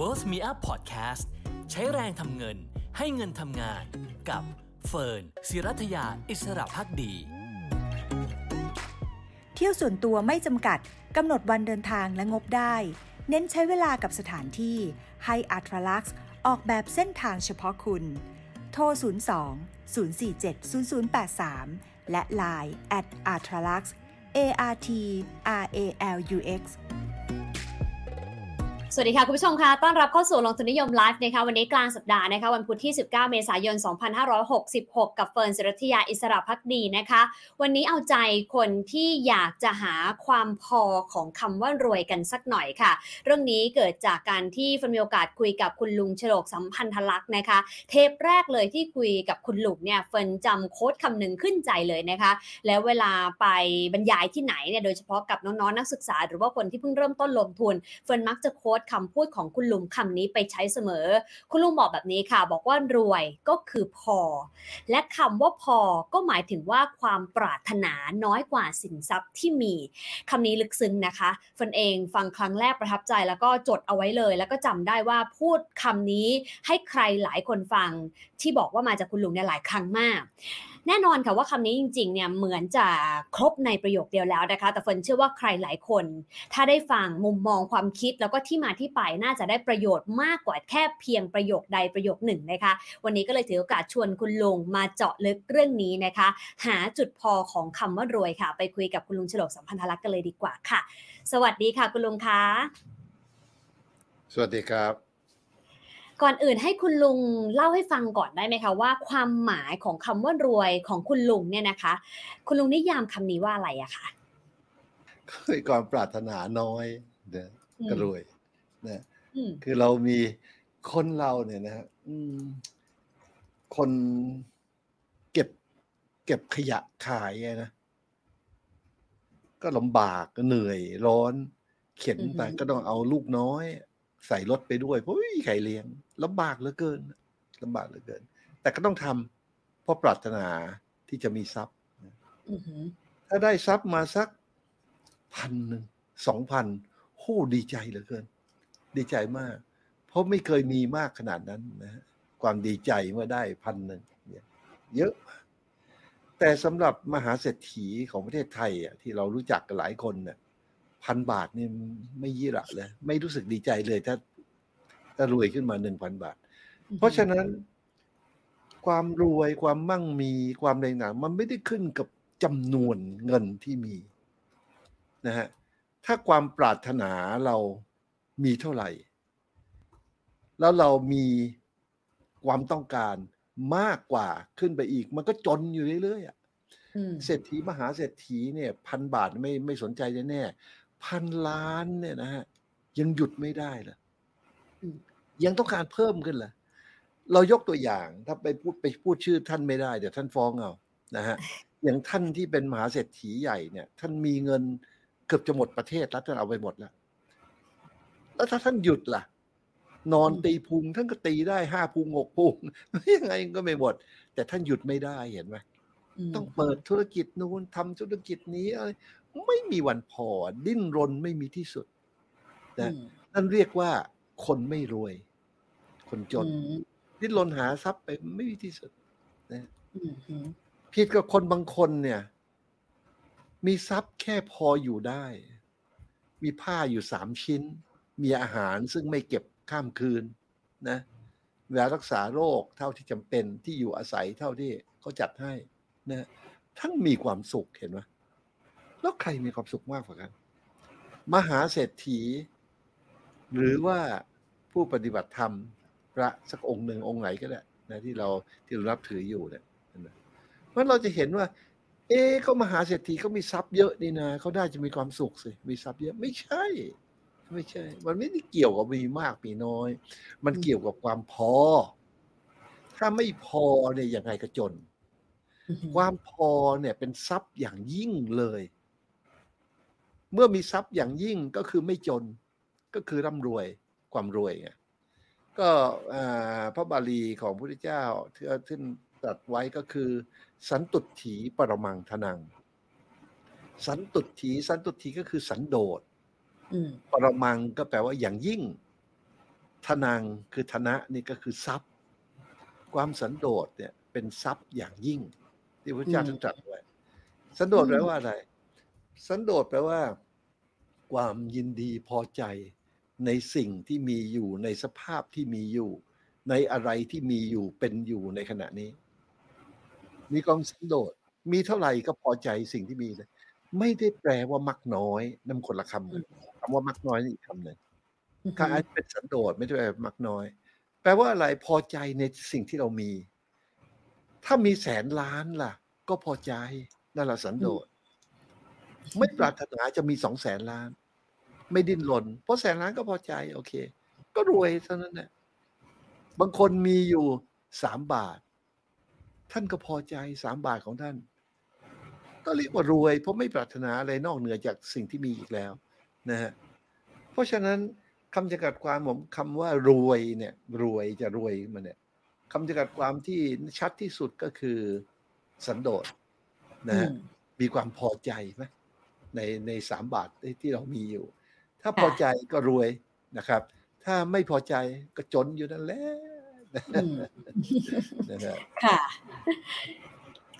Worth Me Up Podcast ใช้แรงทำเงินให้เงินทำงานกับเฟิร์นศิรัทยาอิสระพักดี เที่ยวส่วนตัวไม่จำกัดกำหนดวันเดินทางและงบได้ เน้นใช้เวลากับสถานที่ให้อัตรลักซ์ออกแบบเส้นทางเฉพาะคุณ โทร 02 047 0083 และ Line at a t r a l u x A R T R A L U X สวัสดีค่ะ คุณผู้ชมคะต้อนรับเข้าสู่ลงทุนนิยมไลฟ์นะคะวันนี้กลางสัปดาห์นะคะวันพุธที่ 19 เมษายน 2566 กับเฟิร์นศิรัทยาอิสระพักดีนะคะ วันนี้เอาใจคนที่อยากจะหาความพอของคำว่ารวยกันสักหน่อยค่ะ เรื่องนี้เกิดจากการที่เฟิร์นมีโอกาสคุยกับคุณลุงฉลกสัมพันธลักษณ์นะคะ เทปแรกเลยที่คุยกับคุณลุงเนี่ยเฟิร์นจำ quote คำหนึ่งขึ้นใจเลยนะคะ แล้วเวลาไปบรรยายที่ไหนเนี่ยโดยเฉพาะกับน้องๆนักศึกษา หรือว่าคนที่เพิ่งเริ่มต้นลงทุนเฟิร์นมักจะโค้ดคำพูดของคุณลุงคำนี้ไปใช้เสมอ คุณลุงบอกแบบนี้ค่ะ บอกว่ารวยก็คือพอ และคำว่าพอก็หมายถึงว่าความปรารถนาน้อยกว่าสินทรัพย์ที่มีคำนี้ลึกซึ้งนะคะฟิร์นเองฟังครั้งแรกประทับใจแล้วก็จดเอาไว้เลย แล้วก็จำได้ว่าพูดคำนี้ให้ใครหลายคนฟัง ที่บอกว่ามาจากคุณลุงเนี่ยหลายครั้งมาก แน่นอนค่ะว่าคำนี้จริงๆเนี่ยเหมือนจะครบในประโยคเดียวแล้วนะคะ แต่เฟินเชื่อว่าใครหลายคน ถ้าได้ฟังมุมมองความคิดแล้วก็ที่มาที่ไปน่าจะได้ประโยชน์มากกว่าแค่เพียงประโยคใดประโยคหนึ่งนะคะ วันนี้ก็เลยถือโอกาสชวนคุณลุงมาเจาะลึกเรื่องนี้นะคะ หาจุดพอของคำว่ารวยค่ะ ไปคุยกับคุณลุงฉลกสัมพันธลักษณ์กันเลยดีกว่าค่ะ สวัสดีค่ะ คุณลุงคะสวัสดีครับ ก่อนอื่นให้คุณลุงเล่าให้ฟังก่อนได้ไหมคะว่าความหมายของคำว่ารวยของคุณลุงเนี่ยนะคะ คุณลุงนิยามคำนี้ว่าอะไรอะคะคือความปรารถนาน้อยนะอืมก็รวยนะอืมคือเรามีคนเราเนี่ยนะฮะอืมคนเก็บ เก็บขยะขายอะนะก็ลำบากก็เหนื่อยร้อน เข็นไปก็ต้องเอาลูกน้อย ใส่รถไปด้วยเพราะไม่มีใครเลี้ยง ลำบากเหลือเกินลำบากเหลือเกิน แต่ก็ต้องทำเพราะปรารถนาที่จะมีทรัพย์อือหือถ้าได้ทรัพย์มาสักพันหนึ่งสองพันโหดีใจเหลือเกิน ดีใจมาก เพราะไม่เคยมีมากขนาดนั้นนะฮะความดีใจเมื่อได้พันหนึ่งเนี่ยเยอะมากแต่สำหรับมหาเศรษฐีของประเทศไทยอะที่เรารู้จักกันหลายคนเนี่ยพันบาทนี่ไม่ยี่ระเลย ไม่รู้สึกดีใจเลยถ้า ถ้ารวยขึ้นมาหนึ่งพันบาท เพราะฉะนั้น ความรวยความมั่งมีความอะไรต่างๆมันไม่ได้ขึ้นกับจำนวนเงินที่มีนะฮะถ้าความปรารถนาเรามีเท่าไหร่ แล้วเรามีความต้องการมากกว่าขึ้นไปอีก มันก็จนอยู่เรื่อยๆอะอืมเศรษฐีมหาเศรษฐีเนี่ยพันบาทไม่ไม่สนใจแน่ๆพันล้านเนี่ยนะฮะยังหยุดไม่ได้เลยอืม ยังต้องการเพิ่มขึ้นเลยเรายกตัวอย่างถ้าไปพูดไปพูดชื่อท่านไม่ได้เดี๋ยวท่านฟ้องเอานะฮะอย่างท่านที่เป็นมหาเศรษฐีใหญ่เนี่ย ท่านมีเงินเกือบจะหมดประเทศแล้วท่านเอาไปหมดแล้ว แล้วถ้าท่านหยุดล่ะ นอนอืมตีพุงท่านก็ตีได้ห้าพุงหกพุงยังไงก็ไม่หมด แต่ท่านหยุดไม่ได้เห็นไหมมต้องเปิดธุรกิจนู้นทำธุรกิจนี้อะไรไม่มีวันพอดิ้นรนไม่มีที่สุดนะอืมนั่นเรียกว่าคนไม่รวย คนจนอืมดิ้นรนหาทรัพย์ไปไม่มีที่สุดอืมอืมผิดกับคนบางคนเนี่ย มีทรัพย์แค่พออยู่ได้ มีผ้าอยู่สามชิ้น มีอาหารซึ่งไม่เก็บข้ามคืนนะเวลารักษาโรคเท่าที่จำเป็นที่อยู่อาศัยเท่าที่เขาจัดให้นะทั้งมีความสุขเห็นไหมแล้วใครมีความสุขมากกว่ากัน มหาเศรษฐี หรือว่าผู้ปฏิบัติธรรม พระสักองค์หนึ่งองค์ไหนก็ได้นะที่เราที่เรานับถืออยู่เนี่ยนะเพราะเราจะเห็นว่า เอ๊ะเขามหาเศรษฐีเขามีทรัพย์เยอะนี่นะเขาได้จะมีความสุขสิมีทรัพย์เยอะไม่ใช่ ไม่ใช่ มันไม่ได้เกี่ยวกับมีมากมีน้อย มันเกี่ยวกับความพอ ถ้าไม่พอเนี่ยยังไงก็จนอืมความพอเนี่ยเป็นทรัพย์อย่างยิ่งเลย เมื่อมีทรัพย์อย่างยิ่งก็คือไม่จน ก็คือร่ำรวยความรวยไง ก็อ่าพระบาลีของพระพุทธเจ้าที่ท่านตรัสไว้ก็คือ สันตุถีปรมังทนัง สันตุถีสันตุถีก็คือสันโดษอืมปรมังก็แปลว่าอย่างยิ่งทนังคือธนะนี่ก็คือทรัพย์ ความสันโดษเนี่ยเป็นทรัพย์อย่างยิ่ง ที่พระเจ้าท่านตรัสไว้สันโดษแปลว่าอะไร สันโดษแปลว่า ความยินดีพอใจ ในสิ่งที่มีอยู่ในสภาพที่มีอยู่ ในอะไรที่มีอยู่เป็นอยู่ในขณะนี้ มีความสันโดษมีเท่าไหร่ก็พอใจสิ่งที่มีเลยไม่ได้แปลว่ามักน้อยนั่นคนละคำคำว่ามักน้อยนี่อีกคำหนึ่งการเป็นสันโดษไม่ได้แปลว่ามักน้อย แปลว่าอะไรพอใจในสิ่งที่เรามี ถ้ามีแสนล้านล่ะ ก็พอใจนั่นแหละสันโดษไม่ปรารถนาจะมีสองแสนล้าน ไม่ดิ้นรนเพราะแสนล้านก็พอใจ โอเค ก็รวยเท่านั้นแหละบางคนมีอยู่สามบาท ท่านก็พอใจสามบาทของท่าน ก็เรียกว่ารวย เพราะไม่ปรารถนาอะไรนอกเหนือจากสิ่งที่มีอีกแล้วนะฮะเพราะฉะนั้นคำจำกัดความผมคำว่ารวยเนี่ย รวยจะรวยมันเนี่ยคำจำกัดความที่ชัดที่สุดก็คือสันโดษนะฮะมีความพอใจไหมในในสามบาทที่เรามีอยู่ ถ้าพอใจก็รวยนะครับ ถ้าไม่พอใจก็จนอยู่นั่นแหละค่ะ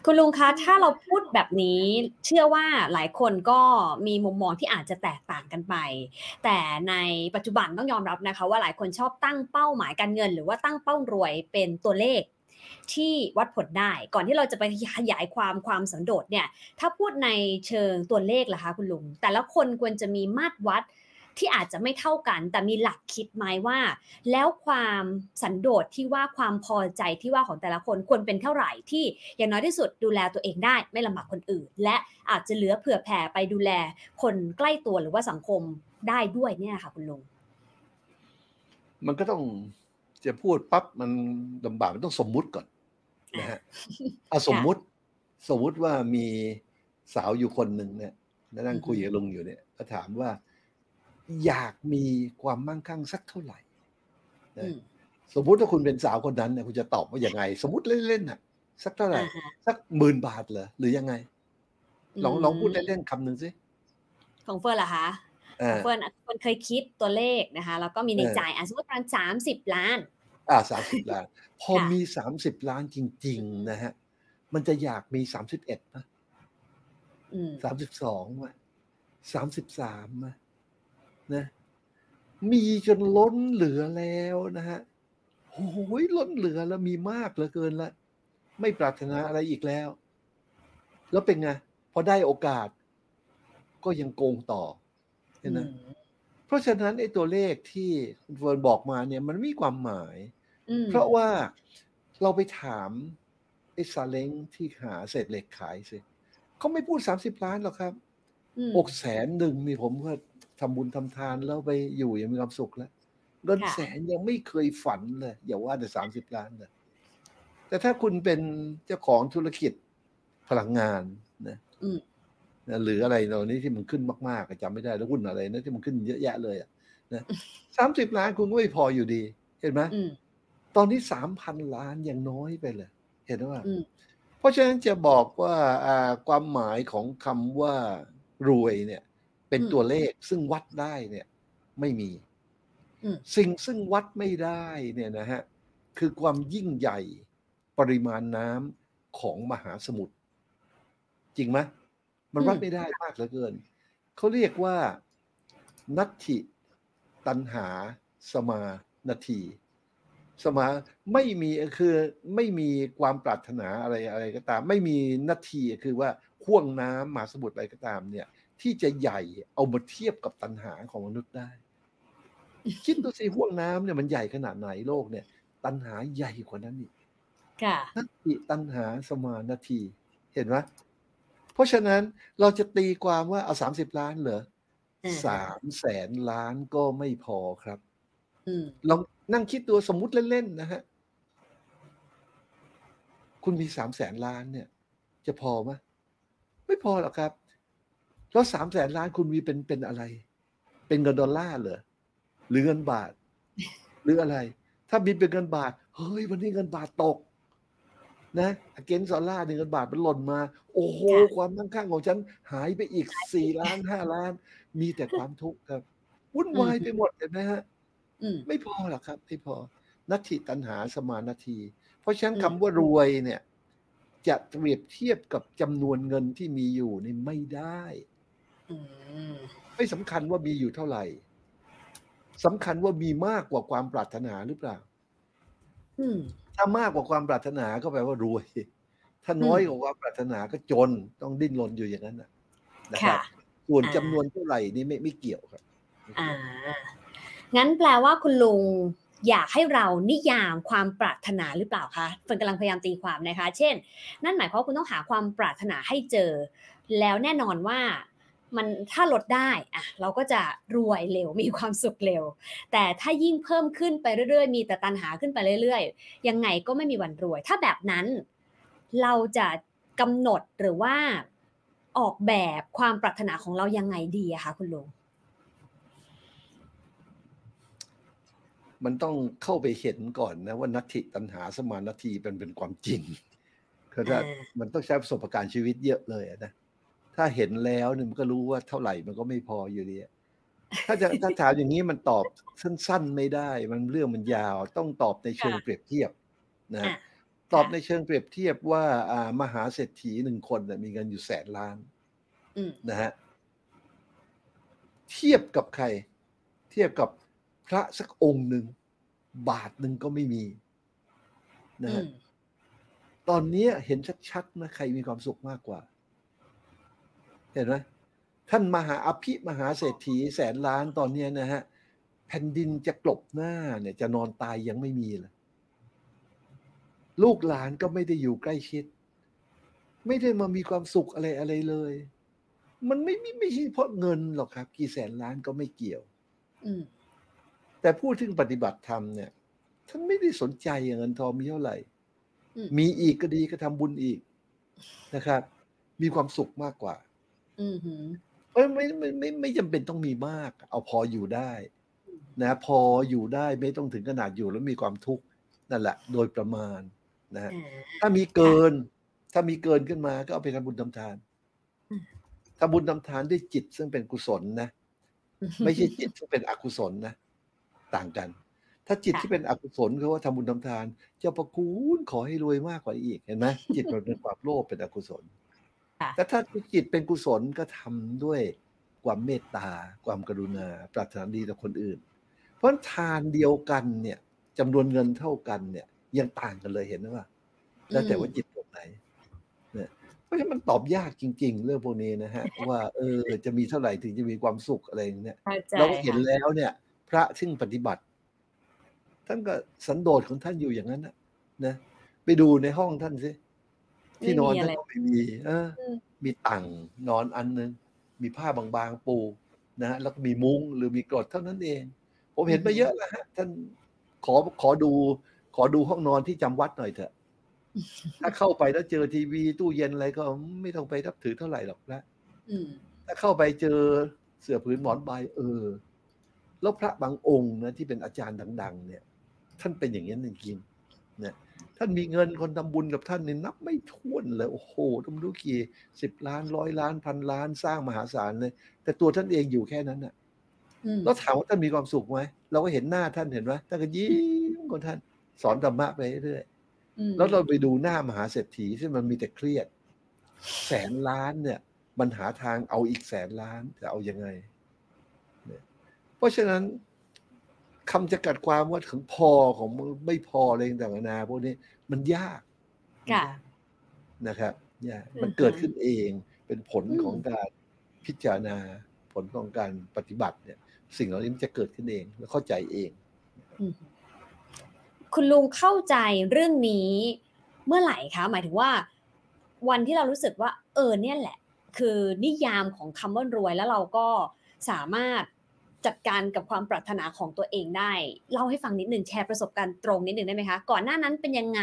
คุณลุงคะ ถ้าเราพูดแบบนี้ เชื่อว่าหลายคนก็มีมุมมองที่อาจจะแตกต่างกันไป แต่ในปัจจุบันต้องยอมรับนะคะ ว่าหลายคนชอบตั้งเป้าหมายการเงิน หรือว่าตั้งเป้ารวยเป็นตัวเลขที่วัดผลได้ ก่อนที่เราจะไปขยายความความสันโดษเนี่ย ถ้าพูดในเชิงตัวเลขล่ะคะ คุณลุง แต่ละคนควรจะมีมาตรวัด ที่อาจจะไม่เท่ากัน แต่มีหลักคิดไหมว่า แล้วความสันโดษที่ว่าความพอใจที่ว่าของแต่ละคนควรเป็นเท่าไหร่ที่อย่างน้อยที่สุดดูแลตัวเองได้ไม่ลำบากคนอื่น และอาจจะเหลือเผื่อแผ่ไปดูแลคนใกล้ตัวหรือว่าสังคมได้ด้วยเนี่ยค่ะคุณลุงมันก็ต้องจะพูดปั๊บมันลำบากมันต้องสมมุติก่อนนะฮะเอาสมมุติสมมุติว่ามีสาวอยู่คนหนึ่งเนี่ยนั่งคุยกับลุงอยู่เนี่ยก็ถามว่า อยากมีความมั่งคั่งสักเท่าไหร่สมมุติถ้าคุณเป็นสาวคนนั้นเนี่ยคุณจะตอบว่าอย่างไง สมมติเล่นๆน่ะ สักเท่าไหร่สักหมื่นบาทเหรอหรือยังไง ลองลองพูดเล่นๆคำหนึ่งสิของเฟิร์นล่ะคะเฟิร์นเฟิร์นเคยคิดตัวเลขนะคะ แล้วก็มีในใจอะสมมติประมาณสามสิบล้าน อ่าสามสิบล้าน พอมีสามสิบล้านจริง ๆ นะฮะ มันจะอยากมีสามสิบเอ็ดนะสามสิบสองมาสามสิบสามมา นะมีจนล้นเหลือแล้วนะฮะโอ้ยล้นเหลือแล้วมีมากเหลือเกินละไม่ปรารถนาอะไรอีกแล้ว แล้วเป็นไงพอได้โอกาส ก็ยังโกงต่อเห็นไหมเพราะฉะนั้นไอ้ตัวเลขที่คุณเฟิร์นบอกมาเนี่ย มันมีความหมาย เพราะว่าเราไปถามไอ้ซาเล้งที่หาเศษเหล็กขายสิเขาไม่พูดสามสิบล้านหรอกครับอกแสนหนึ่งนี่ผมก็ ทำบุญทำทานแล้วไปอยู่ยังมีความสุขแล้วเงินแสนยังไม่เคยฝันเลยอย่าว่าแต่สามสิบล้านเลยแต่ถ้าคุณเป็นเจ้าของธุรกิจพลังงานนะหรืออะไรเหล่านี้ที่มันขึ้นมากๆจำไม่ได้แล้วหุ้นอะไรนะที่มันขึ้นเยอะแยะเลยอะนะสามสิบล้านคุณก็ไม่พออยู่ดี เห็นไหมตอนนี้สามพันล้านยังน้อยไปเลย เห็นไหมเพราะฉะนั้นจะบอกว่าความหมายของคำว่ารวยเนี่ย เป็นตัวเลขซึ่งวัดได้เนี่ย ไม่มี สิ่งซึ่งวัดไม่ได้เนี่ยนะฮะคือความยิ่งใหญ่ปริมาณน้ำของมหาสมุทรจริงไหมมันวัดไม่ได้มากเหลือเกิน เขาเรียกว่า นัตถิตันหาสมานาที สมาไม่มีคือไม่มีความปรารถนาอะไรอะไรก็ตาม ไม่มีนาทีคือว่าห่วงน้ำมาสมุทรอะไรก็ตาม เนี่ย ที่จะใหญ่เอามาเทียบกับตันหาของมนุษย์ได้ คิดดูสิห่วงน้ำเนี่ยมันใหญ่ขนาดไหนโลกเนี่ย ตันหาใหญ่กว่านั้นอีกนัตถิตันหาสมานาที เห็นไหมราะฉะนั้นเราจะตีความว่าเอาสามสิบล้านเหรอสามแสนล้านก็ไม่พอครับลองนั่งคิดตัวสมมุติเล่นๆนะฮะ คุณมีสามแสนล้านเนี่ย จะพอไหมไม่พอหรอกครับ แล้วสามแสนล้านคุณมีเป็นเป็นอะไร เป็นเงินดอลลาร์เหรอหรือเงินบาท หรืออะไร ถ้าบินเป็นเงินบาท เฮ้ย วันนี้เงินบาทตก นะเกนซอล่าหนึ่งบาทมันหล่นมา โอ้โห ความมั่งคั่งของฉันหายไปอีกสี่ล้านห้าล้าน มีแต่ความทุกข์ครับวุ่นวายไปหมดเห็นไหมฮะอืมไม่พอหรอกครับ ไม่พอนัตถิตันหาสมานาที เพราะฉะนั้นอืมคำว่ารวยเนี่ย จะเปรียบเทียบกับจำนวนเงินที่มีอยู่นี่ไม่ได้อืม ไม่สำคัญว่ามีอยู่เท่าไหร่สำคัญว่ามีมากกว่าความปรารถนาหรือเปล่าอืมถ้ามากกว่าความปรารถนาก็แปลว่ารวย ถ้าน้อยอืมกว่าความปรารถนาก็จนต้องดิ้นรนอยู่อย่างนั้นนะนะครัค่ะบส่วนอ่าจำนวนเท่าไหร่นี่ไม่ไม่เกี่ยวครับไม่อ่าเกี่ยวงั้นแปลว่าคุณลุงอยากให้เรานิยามความปรารถนาหรือเปล่าคะเฟิร์นกำลังพยายามตีความนะคะ เช่น นั่นหมายความว่าคุณต้องหาความปรารถนาให้เจอ แล้วแน่นอนว่า มันถ้าลดได้อะเราก็จะรวยเร็วมีความสุขเร็ว แต่ถ้ายิ่งเพิ่มขึ้นไปเรื่อยๆ มีแต่ตันหาขึ้นไปเรื่อยๆ ยังไงก็ไม่มีวันรวย ถ้าแบบนั้นเราจะกำหนดหรือว่าออกแบบความปรารถนาของเรายังไงดีอะคะคุณลุงมันต้องเข้าไปเห็นก่อนนะว่านัตถิตันหาสมานาทีเป็นเป็นความจริงคือถ้าอ่ามันต้องใช้ประสบการณ์ชีวิตเยอะเลยอะนะ ถ้าเห็นแล้วเนี่ยมันก็รู้ว่าเท่าไหร่มันก็ไม่พออยู่ดีอะถ้าจะถ้าถามอย่างนี้มันตอบสั้น ๆ ไม่ได้ มันเรื่องมันยาวต้องตอบในเชิงค่ะเปรียบเทียบนะอะตอบในเชิงเปรียบเทียบว่าอ่ามหาเศรษฐีหนึ่งคนน่ะมีเงินอยู่แสนล้านอืมนะฮะเทียบกับใคร เทียบกับพระสักองค์หนึ่งบาทหนึ่งก็ไม่มีนะอืฮะมตอนเนี้ยเห็นชัดๆนะใครมีความสุขมากกว่า เห็นไหมท่านมหาอภิมหาเศรษฐีแสนล้านตอนเนี้ยนะฮะแผ่นดินจะกลบหน้าเนี่ยจะนอนตายยังไม่มีเลยลูกหลานก็ไม่ได้อยู่ใกล้ชิด ไม่ได้มามีความสุขอะไรอะไรเลย มันไม่ไม่ไม่ใช่เพราะเงินหรอกครับ กี่แสนล้านก็ไม่เกี่ยวอืมแต่พูดถึงปฏิบัติธรรมเนี่ย ท่านไม่ได้สนใจเงินทองมีเท่าไหร่อืมมีอีกก็ดีก็ทำบุญอีกนะครับ มีความสุขมากกว่า อืมหืมเพราะไม่ไม่ไม่ไม่จำเป็นต้องมีมาก เอาพออยู่ได้ นะพออยู่ได้ไม่ต้องถึงขนาดอยู่แล้วมีความทุกข์นั่นแหละ โดยประมาณนะฮะอ่าถ้ามีเกิน ถ้ามีเกินขึ้นมาก็เอาไปทำบุญทำทานอืมทำบุญทำทานด้วยจิตซึ่งเป็นกุศลนะ ไม่ใช่จิตที่เป็นอกุศลนะ ต่างกัน ถ้าจิตค่ะที่เป็นอกุศลคือว่าทำบุญทำทาน เจ้าประคุณขอให้รวยมากกว่าอีกเห็นไหมจิตมันเป็นความโลภเป็นอกุศลค่ะ แต่ถ้าจิตเป็นกุศลก็ทำด้วยความเมตตา ความกรุณา ปรารถนาดีต่อคนอื่น เพราะฉะนั้นทานเดียวกันเนี่ยจำนวนเงินเท่ากันเนี่ย ยังต่างกันเลยเห็นไหมว่าแล้วแต่ว่าจิตตรงไหนเนี่ยเพราะฉะนั้นมันตอบยากจริง ๆ เรื่องพวกนี้นะฮะ ว่าเออจะมีเท่าไหร่ถึงจะมีความสุขอะไรอย่างเงี้ยเข้าใจเราก็เห็นค่ะแล้วเนี่ย พระซึ่งปฏิบัติ ท่านก็สันโดษของท่านอยู่อย่างนั้นนะนะไปดูในห้องท่านสิ ที่นอนท่านก็ไม่มี เอออืมมีตังนอนอันนึง มีผ้าบางๆปูนะฮะแล้วก็มีมุ้งหรือมีกรดเท่านั้นเอง ผมเห็นมาเยอะแล้วฮะท่านขอขอดู ขอดูห้องนอนที่จำวัดหน่อยเถอะ ถ้าเข้าไปแล้วเจอทีวีตู้เย็นอะไรก็ไม่ต้องไปนับถือเท่าไหร่หรอกนะอืมถ้าเข้าไปเจอเสือผืนหมอนใบเออ แล้วพระบางองค์นะที่เป็นอาจารย์ดัง ๆ เนี่ย ท่านเป็นอย่างนี้นจริงๆเนี่ย ท่านมีเงินคนทำบุญกับท่านนี่นับไม่ถ้วนเลย โอ้โหต้องรู้กี่สิบล้านร้อยล้านพันล้านสร้างมหาศาลเลย แต่ตัวท่านเองอยู่แค่นั้นน่ะอืมแล้วถามว่าท่านมีความสุขไหมเราก็เห็นหน้าท่านเห็นไหมท่านก็ยิ้มของท่าน สอนธรรมะไปเรื่อยอืมแล้วเราไปดูหน้ามหาเศรษฐีที่มันมีแต่เครียด แสนล้านเนี่ย มันหาทางเอาอีกแสนล้านจะเอายังไงเนี่ยเพราะฉะนั้น คำจำกัดความว่าถึงพอของมึงไม่พออะไรต่างๆนานาพวกนี้มันยากค่ะนะครับยากมันอือฮึเกิดขึ้นเองเป็นผลอืมของการพิจารณาผลของการปฏิบัติเนี่ย สิ่งเหล่านี้มันจะเกิดขึ้นเองแล้วเข้าใจเองอืมคุณลุงเข้าใจเรื่องนี้เมื่อไหร่คะหมายถึงว่า วันที่เรารู้สึกว่า เออเนี่ยแหละ คือนิยามของคำว่ารวยแล้วเราก็สามารถ จัดการกับความปรารถนาของตัวเองได้เล่าให้ฟังนิดหนึ่งแชร์ประสบการณ์ตรงนิดหนึ่งได้ไหมคะ ก่อนหน้านั้นเป็นยังไง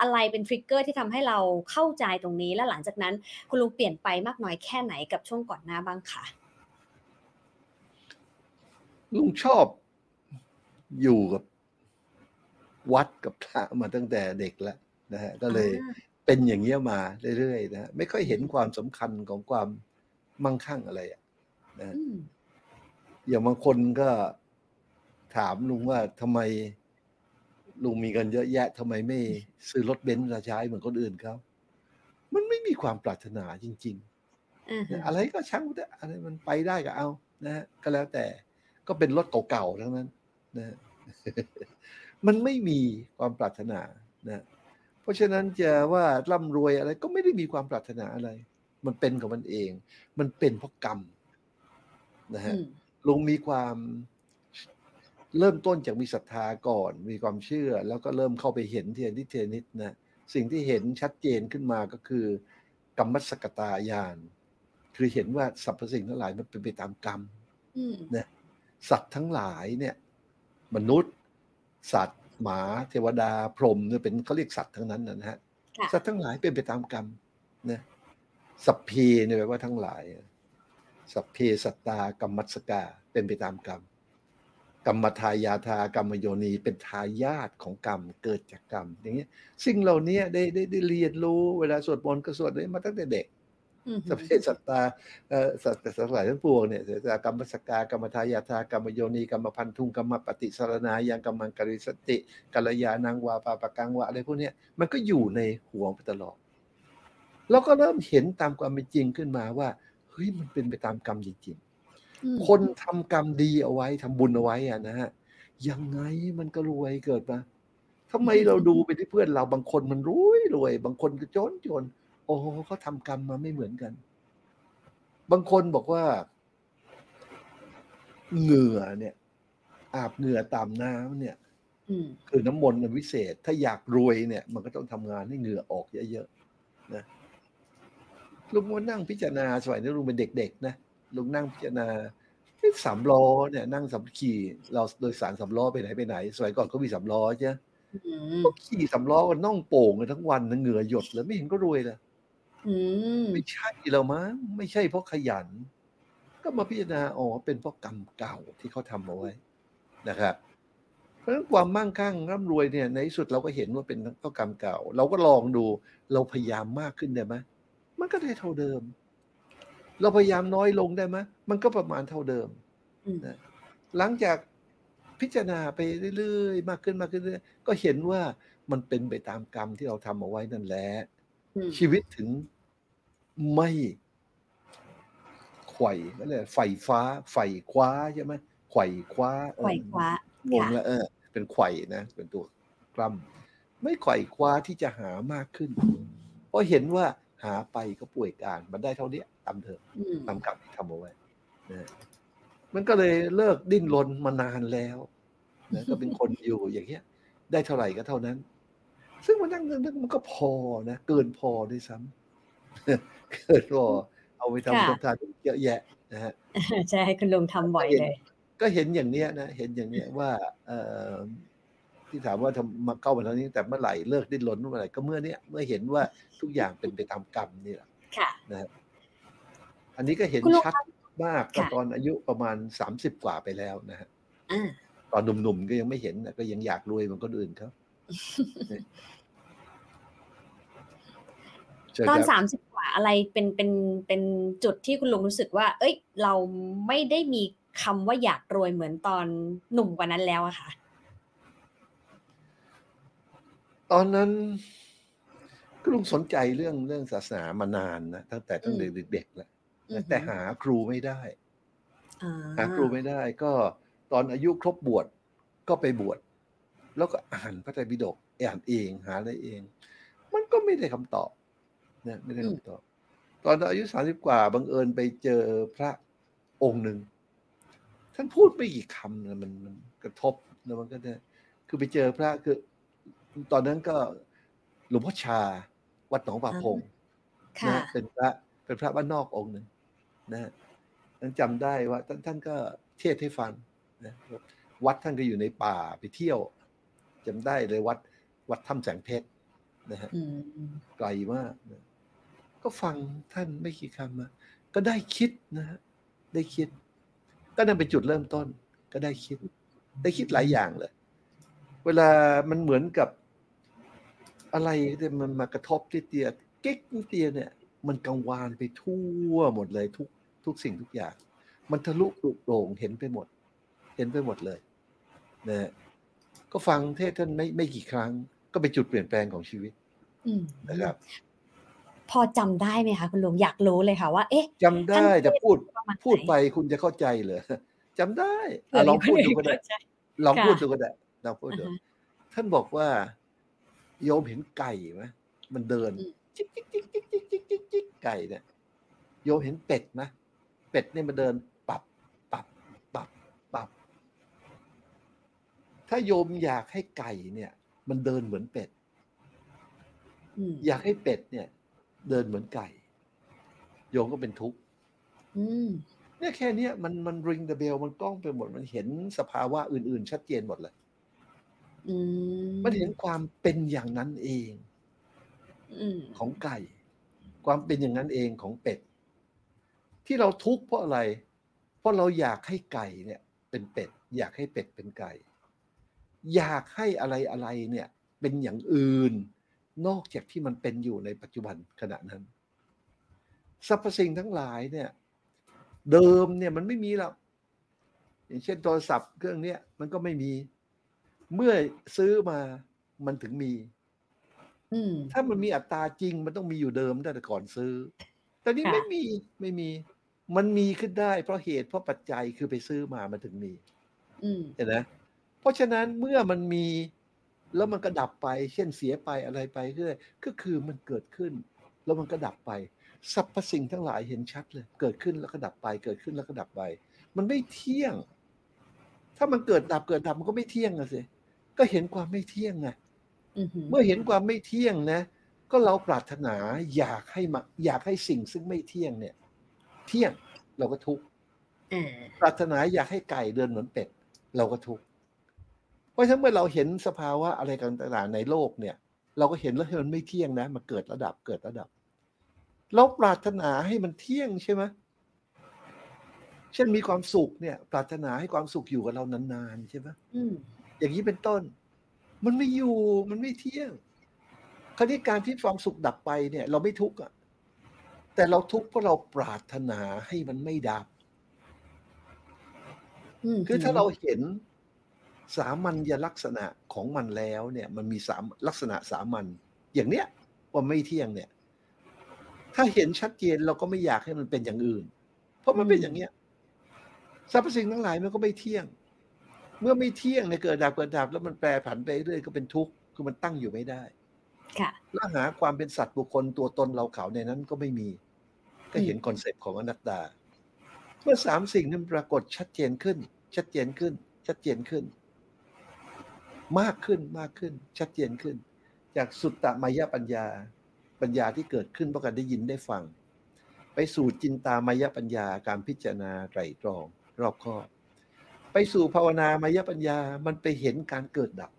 อะไรเป็นทริกเกอร์ที่ทำให้เราเข้าใจตรงนี้ และหลังจากนั้นคุณลุงเปลี่ยนไปมากน้อยแค่ไหนกับช่วงก่อนหน้าบ้างคะลุงชอบอยู่กับวัดกับพระมาตั้งแต่เด็กแล้วนะฮะก็เลยอ่าเป็นอย่างเงี้ยมาเรื่อยๆนะฮะไม่ค่อยเห็นความสำคัญของความมั่งคั่งอะไรอะนะฮะ อืมอย่างบางคนก็ถามลุงว่าทำไมลุงมีเงินเยอะแยะทำไมไม่ซื้อรถเบนซ์ราใช้เหมือนคนอื่นเขามันไม่มีความปรารถนาจริงอือๆฮึนะอะไรก็ช่างมันเถอะอะไรมันไปได้ก็เอา นะฮะก็แล้วแต่ก็เป็นรถเก่าๆทั้งนั้น นะฮะมันไม่มีความปรารถนานะเพราะฉะนั้นจะว่าร่ำรวยอะไร ก็ไม่ได้มีความปรารถนาอะไร มันเป็นของมันเอง มันเป็นเพราะกรรมนะฮะอืม ลุงมีความเริ่มต้นจากมีศรัทธาก่อน มีความเชื่อ แล้วก็เริ่มเข้าไปเห็นเทียนิดเทียนิดนะสิ่งที่เห็นชัดเจนขึ้นมาก็คือกรรมสกตายาน คือเห็นว่าสรรพสิ่งทั้งหลายมันเป็นไปตามกรรมอืมนะสัตว์ทั้งหลายเนี่ย มนุษย์ สัตว์ หมา เทวดา พรหมเนี่ยเป็นเขาเรียกสัตว์ทั้งนั้นนะฮะค่ะสัตว์ทั้งหลายเป็นไปตามกรรมนะสัพเพเนี่ยแปลว่าทั้งหลาย สัพเพสัตตากรรมัสกาเป็นไปตามกรรม กรรมทายาทากรรมโยนีเป็นทายาทของกรรมเกิดจากกรรม อย่างเงี้ยสิ่งเหล่านี้ได้ได้ได้เรียนรู้เวลาสวดมนต์ก็สวดได้มาตั้งแต่เด็กอืมสัพเพสัตตาเอ่อสัตว์สัตว์ทั้งหลายทั้งปวงเนี่ยสัตตากรรมสกากรรมทายาทากรรมโยนีกรรมพันธุงกรรมปฏิสารนายังกรรมังกริสติกัลยานังวาปาปะกังวะอะไรพวกเนี้ยมันก็อยู่ในหัวไปตลอดเราก็เริ่มเห็นตามความเป็นจริงขึ้นมาว่าเฮ้ยมันเป็นไปตามกรรมจริงอืมๆคนทำกรรมดีเอาไว้ทำบุญเอาไว้อะนะฮะยังไงมันก็รวยเกิดมาทำไมเราดูไปที่เพื่อนเราบางคนมันรวยรวย บางคนก็จนจน โอ้โหเขาทำกรรมมาไม่เหมือนกัน บางคนบอกว่า เหงื่อเนี่ย อาบเหงื่อตามน้ำเนี่ยอืมคือน้ำมนต์มันวิเศษ ถ้าอยากรวยเนี่ย มันก็ต้องทำงานให้เหงื่อออกเยอะๆนะ ลุงมานั่งพิจารณาสมัยนี้ลุงเป็นเด็กๆนะลุงนั่งพิจารณาเอ๊ะสามล้อเนี่ย นั่งสามขี่ เราโดยสารสามล้อไปไหนไปไหนสมัยก่อนก็มีสามล้อใช่ไหมอืมก็ขี่สามล้อกันน่องโป่งกันทั้งวันนะเหงื่อหยดเลยไม่เห็นก็รวยเลยอืมไม่ใช่แล้วมั้งไม่ใช่เพราะขยัน ก็มาพิจารณาอ๋อเป็นเพราะกรรมเก่าที่เขาทำเอาไว้นะครับเพราะฉะนั้นความมั่งคั่งร่ำรวยเนี่ยในที่สุดเราก็เห็นว่าเป็นเพราะกรรมเก่า เราก็ลองดูเราพยายามมากขึ้นได้ไหม มันก็ได้เท่าเดิม เราพยายามน้อยลงได้ไหมมันก็ประมาณเท่าเดิมอืมนะหลังจากพิจารณาไปเรื่อยๆ มากขึ้นมากขึ้นเรื่อยๆก็เห็นว่ามันเป็นไปตามกรรมที่เราทำเอาไว้นั่นแหละอืมชีวิตถึงไม่ไขว่ก็เลยไฟฟ้า ไฟคว้าใช่ไหมไขว่คว้าเออไขว่คว้างงแล้วเออ เป็นไขว่นะ เป็นตัวกล้ำไม่ไขว่คว้าที่จะหามากขึ้น เพราะเห็นว่า หาไปก็ป่วยการมันได้เท่าเนี้ยตามเถอะอืมตามกรรมที่ทำเอาไว้นะมันก็เลยเลิกดิ้นรนมานานแล้วนะก็เป็นคนอยู่อย่างเงี้ย ได้เท่าไหร่ก็เท่านั้น ซึ่งมันนั่งนึกมันก็พอนะเกินพอด้วยซ้ำเกินพอเอาไปทำค่ะทำทานเยอะแยะนะฮะใช่คุณลุงทำบ่อยเลย ก็เห็นอย่างเนี้ยนะเห็นอย่างเนี้ยว่า เอ่อ ที่ถามว่าทำมาเข้ามาทางนี้แต่เมื่อไหร่เลิกดิ้นรนเมื่อไหร่ก็เมื่อเนี้ยเมื่อเห็นว่าทุกอย่างเป็นไปตามกรรมนี่แหละค่ะนะฮะอันนี้ก็เห็นคุณลุงชัดมากก็ค่ะตอนอายุประมาณสามสิบกว่าไปแล้วนะฮะอ่าตอนหนุ่มๆก็ยังไม่เห็นนะก็ยังอยากรวยเหมือนคนอื่นเขาเชิญตอนครับสามสิบกว่าอะไรเป็นเป็นเป็นจุดที่คุณลุงรู้สึกว่า เอ้ย เราไม่ได้มีคำว่าอยากรวยเหมือนตอนหนุ่มกว่านั้นแล้วอะค่ะ ตอนนั้นก็ลุงสนใจเรื่องเรื่องศาสนามานานนะตั้งแต่ตั้งแต่อืมเด็กๆแล้วอือหือแต่หาครูไม่ได้อ่าหาครูไม่ได้ ก็ตอนอายุครบบวชก็ไปบวชแล้วก็อ่านพระไตรปิฎกอ่านเองหาอะไรเอง มันก็ไม่ได้คำตอบนะไม่ได้คำตอบ ตอนอายุสามสิบกว่าบังเอิญไปเจอพระองค์หนึ่งท่านพูดไม่กี่คำนะมันมันกระทบแล้วมันก็ได้คือไปเจอพระคือ ตอนนั้นก็หลวงพ่อชา วัดหนองป่าพงค่ะนะเป็นพระเป็นพระบ้านนอกองค์หนึ่งนะนั้นจำได้ว่าท่านท่านก็เทศน์ให้ฟังนะวัดท่านก็อยู่ในป่าไปเที่ยวจำได้เลยวัดวัดถ้ำแสงเพชรนะฮะอืมไกลมากนะก็ฟังท่านไม่กี่คำนะก็ได้คิดนะฮะได้คิด ก็นั่นเป็นจุดเริ่มต้น ก็ได้คิด ได้คิดหลายอย่างเลย เวลามันเหมือนกับ อะไรที่มันมากระทบที่เตียเก๊กนิดเตียเนี่ย มันกังวานไปทั่วหมดเลยทุกทุกสิ่งทุกอย่าง มันทะลุปลุกโปร่งเห็นไปหมด เห็นไปหมดเลยนะฮะก็ฟังเทศท่านไม่ไม่กี่ครั้ง ก็เป็นจุดเปลี่ยนแปลงของชีวิตอืมนะครับ พอจำได้ไหมคะคุณลุงอยากรู้เลยค่ะว่า เอ๊ะจำได้แต่พูดประมาณไหนพูดไปคุณจะเข้าใจเหรอจำได้เผื่อะอลองพูดมีดูคนก็ได้เข้าใจลองค่ะพูดดูก็ได้ลองพูดดูอ่าฮะท่านบอกว่า โยมเห็นไก่ไหมมันเดินอืมจิ๊กจิ๊กจิ๊กจิ๊กจิ๊กจิ๊กจิ๊กจิ๊กไก่เนี่ยโยมเห็นเป็ดไหมเป็ดเนี่ยมันเดินปับปับปับปับ ถ้าโยมอยากให้ไก่เนี่ย มันเดินเหมือนเป็ดอืมอยากให้เป็ดเนี่ย เดินเหมือนไก่ โยมก็เป็นทุกข์อืมเนี่ยแค่เนี้ยมันมันริงเดเบลมันกล้องไปหมดมันเห็นสภาวะอื่น ๆ ชัดเจนหมดเลยอื มมันเห็นความเป็นอย่างนั้นเองอืมของไก่ ความเป็นอย่างนั้นเองของเป็ด ที่เราทุกข์เพราะอะไร เพราะเราอยากให้ไก่เนี่ย เป็นเป็ด อยากให้เป็ดเป็นไก่ อยากให้อะไรอะไรเนี่ย เป็นอย่างอื่น นอกจากที่มันเป็นอยู่ในปัจจุบันขณะนั้นสรรพสิ่งทั้งหลายเนี่ย เดิมเนี่ยมันไม่มีหรอกอย่างเช่นโทรศัพท์เครื่องเนี้ยมันก็ไม่มี เมื่อซื้อมามันถึงมีอืมถ้ามันมีอัตราจริงมันต้องมีอยู่เดิมตั้งแต่ก่อนซื้อ แต่นี่ค่ะไม่มีไม่มี มันมีขึ้นได้เพราะเหตุเพราะปัจจัยคือไปซื้อมามันถึงมีอืมเห็นไหมเพราะฉะนั้นเมื่อมันมีแล้วมันก็ดับไป เช่นเสียไปอะไรไปก็เลยก็คือมันเกิดขึ้น แล้วมันก็ดับไปสรรพสิ่งทั้งหลายเห็นชัดเลย เกิดขึ้นแล้วก็ดับไป เกิดขึ้นแล้วก็ดับไป มันไม่เที่ยง ถ้ามันเกิดดับเกิดดับมันก็ไม่เที่ยงอะสิ ก็เห็นความไม่เที่ยงไงอืมเมื่อเห็นความไม่เที่ยงนะ ก็เราปรารถนาอยากให้มาอยากให้สิ่งซึ่งไม่เที่ยงเนี่ย เที่ยงเราก็ทุกข์อ่าปรารถนาอยากให้ไก่เดินเหมือนเป็ด เราก็ทุกข์เพราะฉะนั้นเมื่อเราเห็นสภาวะอะไรต่างๆในโลกเนี่ย เราก็เห็นแล้วให้มันไม่เที่ยงนะมันเกิดระดับเกิดระดับ เราปรารถนาให้มันเที่ยงใช่ไหมเช่นมีความสุขเนี่ย ปรารถนาให้ความสุขอยู่กับเรานานๆใช่ไหม อืมอย่างนี้เป็นต้น มันไม่อยู่มันไม่เที่ยงคราวนี้การที่ความสุขดับไปเนี่ย เราไม่ทุกข์อะแต่เราทุกข์เพราะเราปรารถนาให้มันไม่ดับอืมคือถ้าเราเห็นสามัญลักษณะของมันแล้วเนี่ย มันมีสามลักษณะสามัญอย่างเนี้ยว่าไม่เที่ยงเนี่ย ถ้าเห็นชัดเจนเราก็ไม่อยากให้มันเป็นอย่างอื่น เพราะมันเป็นอย่างเนี้ยสรรพสิ่งทั้งหลายมันก็ไม่เที่ยง เมื่อไม่เที่ยงเนี่ยเกิดดับเกิดดับแล้วมันแปรผันไปเรื่อยก็เป็นทุกข์คือมันตั้งอยู่ไม่ได้ ค่ะแล้วหาความเป็นสัตว์บุคคลตัวตนเราเขาในนั้นก็ไม่มี ก็เห็นคอนเซปต์ของอนัตตา เมื่อสามสิ่งนั้นปรากฏชัดเจนขึ้น ชัดเจนขึ้น ชัดเจนขึ้น มากขึ้นมากขึ้น ชัดเจนขึ้น จากสุตตมายปัญญา ปัญญาที่เกิดขึ้นเพราะการได้ยินได้ฟัง ไปสู่จินตามายปัญญาการพิจารณาไตรตรอง รอบคอบ ไปสู่ภาวนามายปัญญา มันไปเห็นการเกิดดับ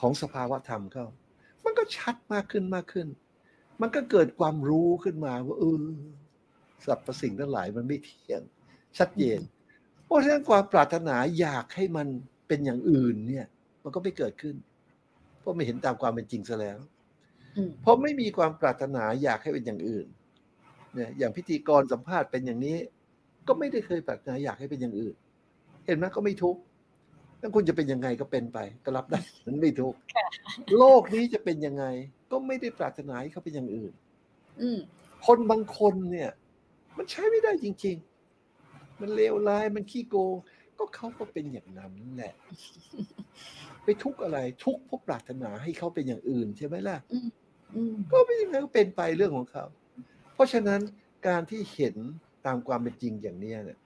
ของสภาวะธรรมเข้า มันก็ชัดมากขึ้นมากขึ้น มันก็เกิดความรู้ขึ้นมาว่าเออสรรพสิ่งทั้งหลายมันไม่เที่ยง ชัดเจน เพราะฉะนั้นความปรารถนาอยากให้มันเป็นอย่างอื่นเนี่ย มันก็ไม่เกิดขึ้น เพราะไม่เห็นตามความเป็นจริงซะแล้วอืมเพราะไม่มีความปรารถนาอยากให้เป็นอย่างอื่น เนี่ย อย่างพิธีกรสัมภาษณ์เป็นอย่างนี้ ก็ไม่ได้เคยปรารถนาอยากให้เป็นอย่างอื่น เห็นไหมก็ไม่ทุกข์ถ้าคุณจะเป็นยังไงก็เป็นไปก็รับได้มันไม่ทุกข์โลกนี้จะเป็นยังไง ก็ไม่ได้ปรารถนาให้เขาเป็นอย่างอื่น อืมคนบางคนเนี่ย มันใช้ไม่ได้จริง ๆ มันเลวร้ายมันขี้โกงก็เขาก็เป็นอย่างนั้นแหละ ไปทุกข์อะไร ทุกข์เพราะปรารถนาให้เขาเป็นอย่างอื่นใช่ไหมล่ะอืมก็ไม่ยังไงก็เป็นไปเรื่องของเขา เพราะฉะนั้นการที่เห็น ตามความเป็นจริงอย่างเนี้ยเนี่ย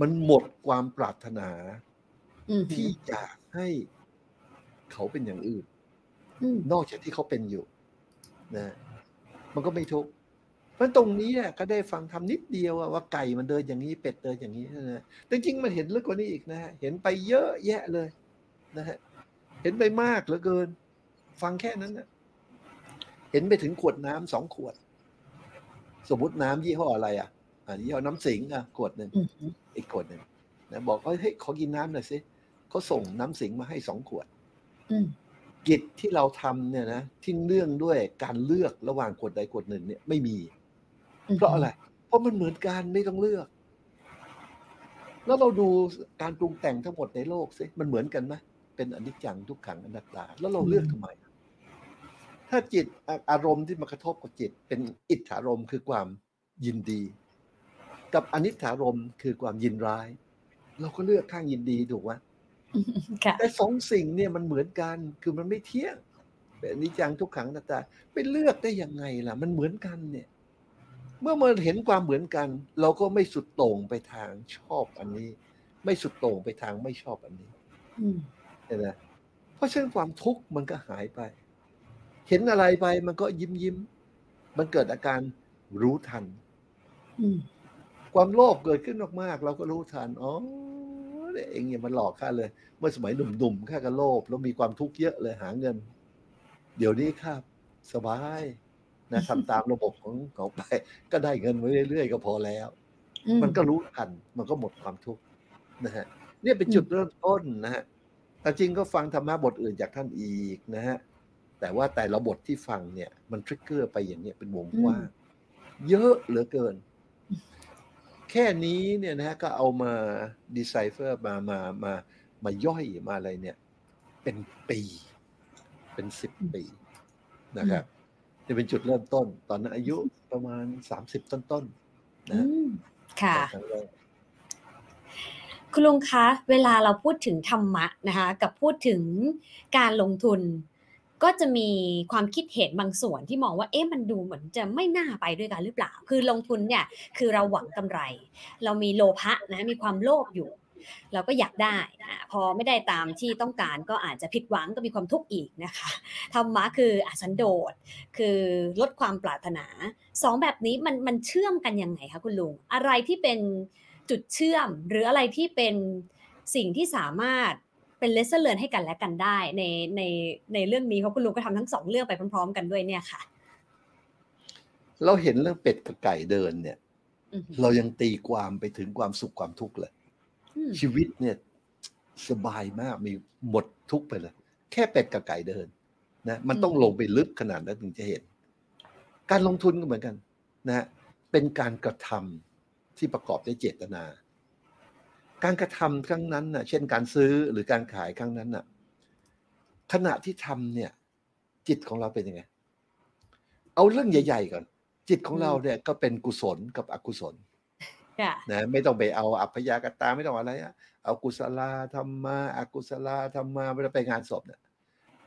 มันหมดความปรารถนาอืมที่อยากให้เขาเป็นอย่างอื่นอืมนอกจากที่เขาเป็นอยู่นะมันก็ไม่ทุกข์เพราะตรงนี้อะก็ได้ฟังทำนิดเดียวอะว่าไก่มันเดินอย่างนี้เป็ดเดินอย่างนี้นะแต่จริงๆมันเห็นลึกกว่านี้อีกนะฮะเห็นไปเยอะแยะเลยนะฮะเห็นไปมากเหลือเกิน ฟังแค่นั้นนะเห็นไปถึงขวดน้ำสองขวด สมมติน้ำยี่ห้ออะไรอะ อ่ายี่ห้อน้ำสิงอะขวดหนึ่งอืมอีกขวดหนึ่งนะบอกเขาเฮ้ยขอกินน้ำหน่อยสิเขาส่งน้ำสิงมาให้สองขวดอืมกิจที่เราทำเนี่ยนะที่เนื่องด้วยการเลือกระหว่างขวดใดขวดหนึ่งเนี่ยไม่มี เพราะอะไร เพราะมันเหมือนกันไม่ต้องเลือก แล้วเราดูการปรุงแต่งทั้งหมดในโลกสิมันเหมือนกันไหมเป็นอนิจจังทุกขังอนัตตา แล้วเราเลือกทำไมถ้าจิตอารมณ์ที่มากระทบกับจิต เป็นอิทธารมณ์คือความยินดี กับอนิจฐารมณ์คือความยินร้าย เราก็เลือกข้างยินดีถูกไหมค่ะแต่สองสิ่งเนี่ยมันเหมือนกันคือมันไม่เที่ยงเป็นอนิจจังทุกขังอนัตตาไปเลือกได้ยังไงล่ะ มันเหมือนกันเนี่ย เมื่อมันเห็นความเหมือนกัน เราก็ไม่สุดโต่งไปทางชอบอันนี้ ไม่สุดโต่งไปทางไม่ชอบอันนี้อืมเห็นไหมเพราะฉะนั้นความทุกข์มันก็หายไป เห็นอะไรไปมันก็ยิ้มยิ้มมันเกิดอาการรู้ทันอืม ความโลภเกิดขึ้นมากๆเราก็รู้ทันอ๋อเนี่ยเองอย่ามาหลอกข้าเลย เมื่อสมัยหนุ่มๆข้าก็โลภแล้วมีความทุกข์เยอะเลยหาเงิน เดี๋ยวนี้ครับ สบายนะทำตามระบบของเขาไป ก็ได้เงินมาเรื่อยๆก็พอแล้วอืมันก็รู้ทันมันก็หมดความทุกข์นะฮะเนี่ยเป็นจุดเริ่มต้นนะฮะแต่จริงก็ฟังธรรมะบทอื่นจากท่านอีกนะฮะแต่ว่าแต่ละบทที่ฟังเนี่ย มันทริกเกอร์ไปอย่างเนี้ยเป็นวงกว้างเยอะเหลือเกิน แค่นี้เนี่ยนะฮะก็เอามาดีไซเฟอร์มามามามาย่อยมาอะไรเนี่ย เป็นปี เป็นสิบปีนะครับจะเป็นจุดเริ่มต้น ตอนนั้นอายุประมาณสามสิบต้นๆนะอืฮะมค่ะครั้งแรกคุณลุงคะ เวลาเราพูดถึงธรรมะนะคะ กับพูดถึงการลงทุน ก็จะมีความคิดเห็นบางส่วนที่มองว่าเอ๊ะมันดูเหมือนจะไม่น่าไปด้วยกันหรือเปล่า คือลงทุนเนี่ยคือเราหวังกำไร เรามีโลภะนะมีความโลภอยู่ เราก็อยากได้พอไม่ได้ตามที่ต้องการก็อาจจะผิดหวังก็มีความทุกข์อีกนะคะธรรมะคืออสันโดษคือลดความปรารถนาสองแบบนี้มันมันเชื่อมกันยังไงคะคุณลุงอะไรที่เป็นจุดเชื่อมหรืออะไรที่เป็นสิ่งที่สามารถ เป็น lesson เรียนให้กันและกันได้ในในในเรื่องนี้เพราะคุณลุงก็ทำทั้งสองเรื่องไปพร้อม ๆ กันด้วยเนี่ยค่ะ เราเห็นเรื่องเป็ดกับไก่เดินเนี่ยอืมเรายังตีความไปถึงความสุขความทุกข์เลยอืมชีวิตเนี่ยสบายมากมีหมดทุกข์ไปเลย แค่เป็ดกับไก่เดินนะมันต้องลงไปลึกขนาดนั้นถึงจะเห็น การลงทุนก็เหมือนกัน นะฮะเป็นการกระทำที่ประกอบด้วยเจตนา การกระทำครั้งนั้นน่ะ เช่นการซื้อหรือการขายครั้งนั้นน่ะ ขณะที่ทำเนี่ย จิตของเราเป็นยังไง เอาเรื่องใหญ่ ๆ ก่อน จิตของเราเนี่ยก็เป็นกุศลกับอกุศลค่ะนะไม่ต้องไปเอาอัพยากตาไม่ต้องอะไรอะเอากุศลาธรรมาอากุศลาธรรมาเวลาไปงานศพเนี่ย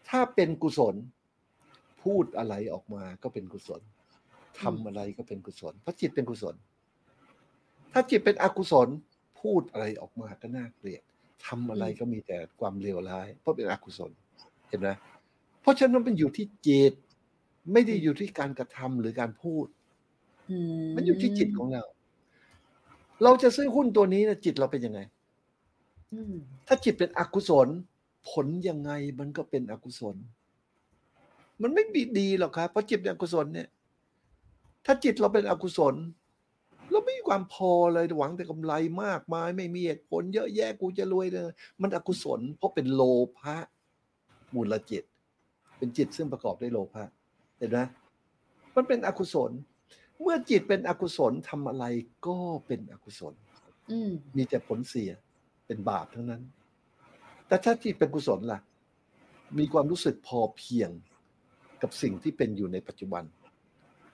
ถ้าเป็นกุศล พูดอะไรออกมาก็เป็นกุศลทำอะไรก็เป็นกุศล เพราะจิตเป็นกุศล ถ้าจิตเป็นอกุศล พูดอะไรออกมาก็น่าเกลียดทำอะไรก็มีแต่ความเลวร้าย เพราะเป็นอกุศลเห็นไหมเพราะฉะนั้นมันอยู่ที่จิต ไม่ได้อยู่ที่การกระทำหรือการพูดมันอยู่ที่จิตของเรา เราจะซื้อหุ้นตัวนี้นะจิตเราเป็นยังไงอืมถ้าจิตเป็นอกุศล ผลยังไงมันก็เป็นอกุศล มันไม่มีดีหรอกครับเพราะจิตเป็นอกุศลเนี่ย ถ้าจิตเราเป็นอกุศลเราไม่มี ความพอเลยหวังแต่กำไรมากมาย ไม่มีเหตุผลเยอะแยะกูจะรวยเลย มันอกุศลเพราะเป็นโลภะมูลจิต เป็นจิตซึ่งประกอบด้วยโลภะเห็นไหมมันเป็นอกุศล เมื่อจิตเป็นอกุศลทำอะไรก็เป็นอกุศลอืมมีแต่ผลเสียเป็นบาปทั้งนั้น แต่ถ้าจิตเป็นกุศลล่ะ มีความรู้สึกพอเพียงกับสิ่งที่เป็นอยู่ในปัจจุบัน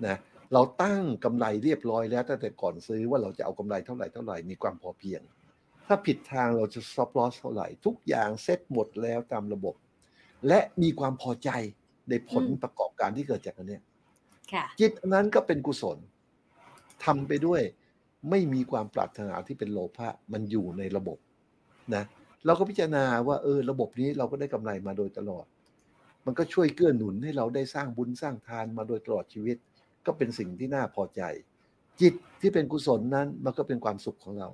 นะ เราตั้งกำไรเรียบร้อยแล้วตั้งแต่ก่อนซื้อว่าเราจะเอากำไรเท่าไหร่เท่าไหร่มีความพอเพียง ถ้าผิดทางเราจะซอฟลอสเท่าไหร่ ทุกอย่างเซ็ตหมดแล้วตามระบบ และมีความพอใจในผลอืมประกอบการที่เกิดจากอันเนี้ยค่ะจิตอันนั้นก็เป็นกุศลทำไปด้วยไม่มีความปรารถนาที่เป็นโลภะมันอยู่ในระบบนะเราก็พิจารณาว่าเออระบบนี้เราก็ได้กำไรมาโดยตลอด มันก็ช่วยเกื้อหนุนให้เราได้สร้างบุญสร้างทานมาโดยตลอดชีวิต ก็เป็นสิ่งที่น่าพอใจ จิตที่เป็นกุศลนั้นมันก็เป็นความสุขของเรา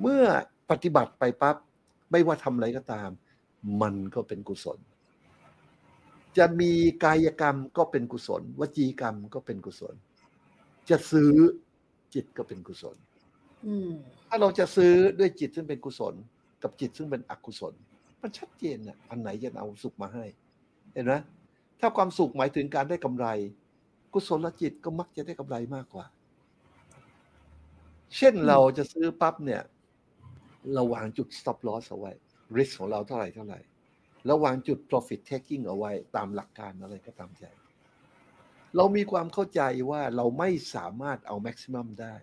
เมื่อปฏิบัติไปปั๊บไม่ว่าทำอะไรก็ตาม มันก็เป็นกุศล จะมีกายกรรมก็เป็นกุศล วจีกรรมก็เป็นกุศล จะซื้อจิตก็เป็นกุศลอืมถ้าเราจะซื้อด้วยจิตซึ่งเป็นกุศล กับจิตซึ่งเป็นอกุศล มันชัดเจนนะอันไหนจะเอาสุขมาให้ เห็นไหมถ้าความสุขหมายถึงการได้กำไร กุศลจิตก็มักจะได้กำไรมากกว่า เช่นเราจะซื้อปั๊บเนี่ยเราวางจุด stop loss เอาไว้ risk ของเราเท่าไหร่เท่าไหร่แล้ววางจุด profit taking เอาไว้ตามหลักการอะไรก็ตามใจ เรามีความเข้าใจว่าเราไม่สามารถเอา maximum ได้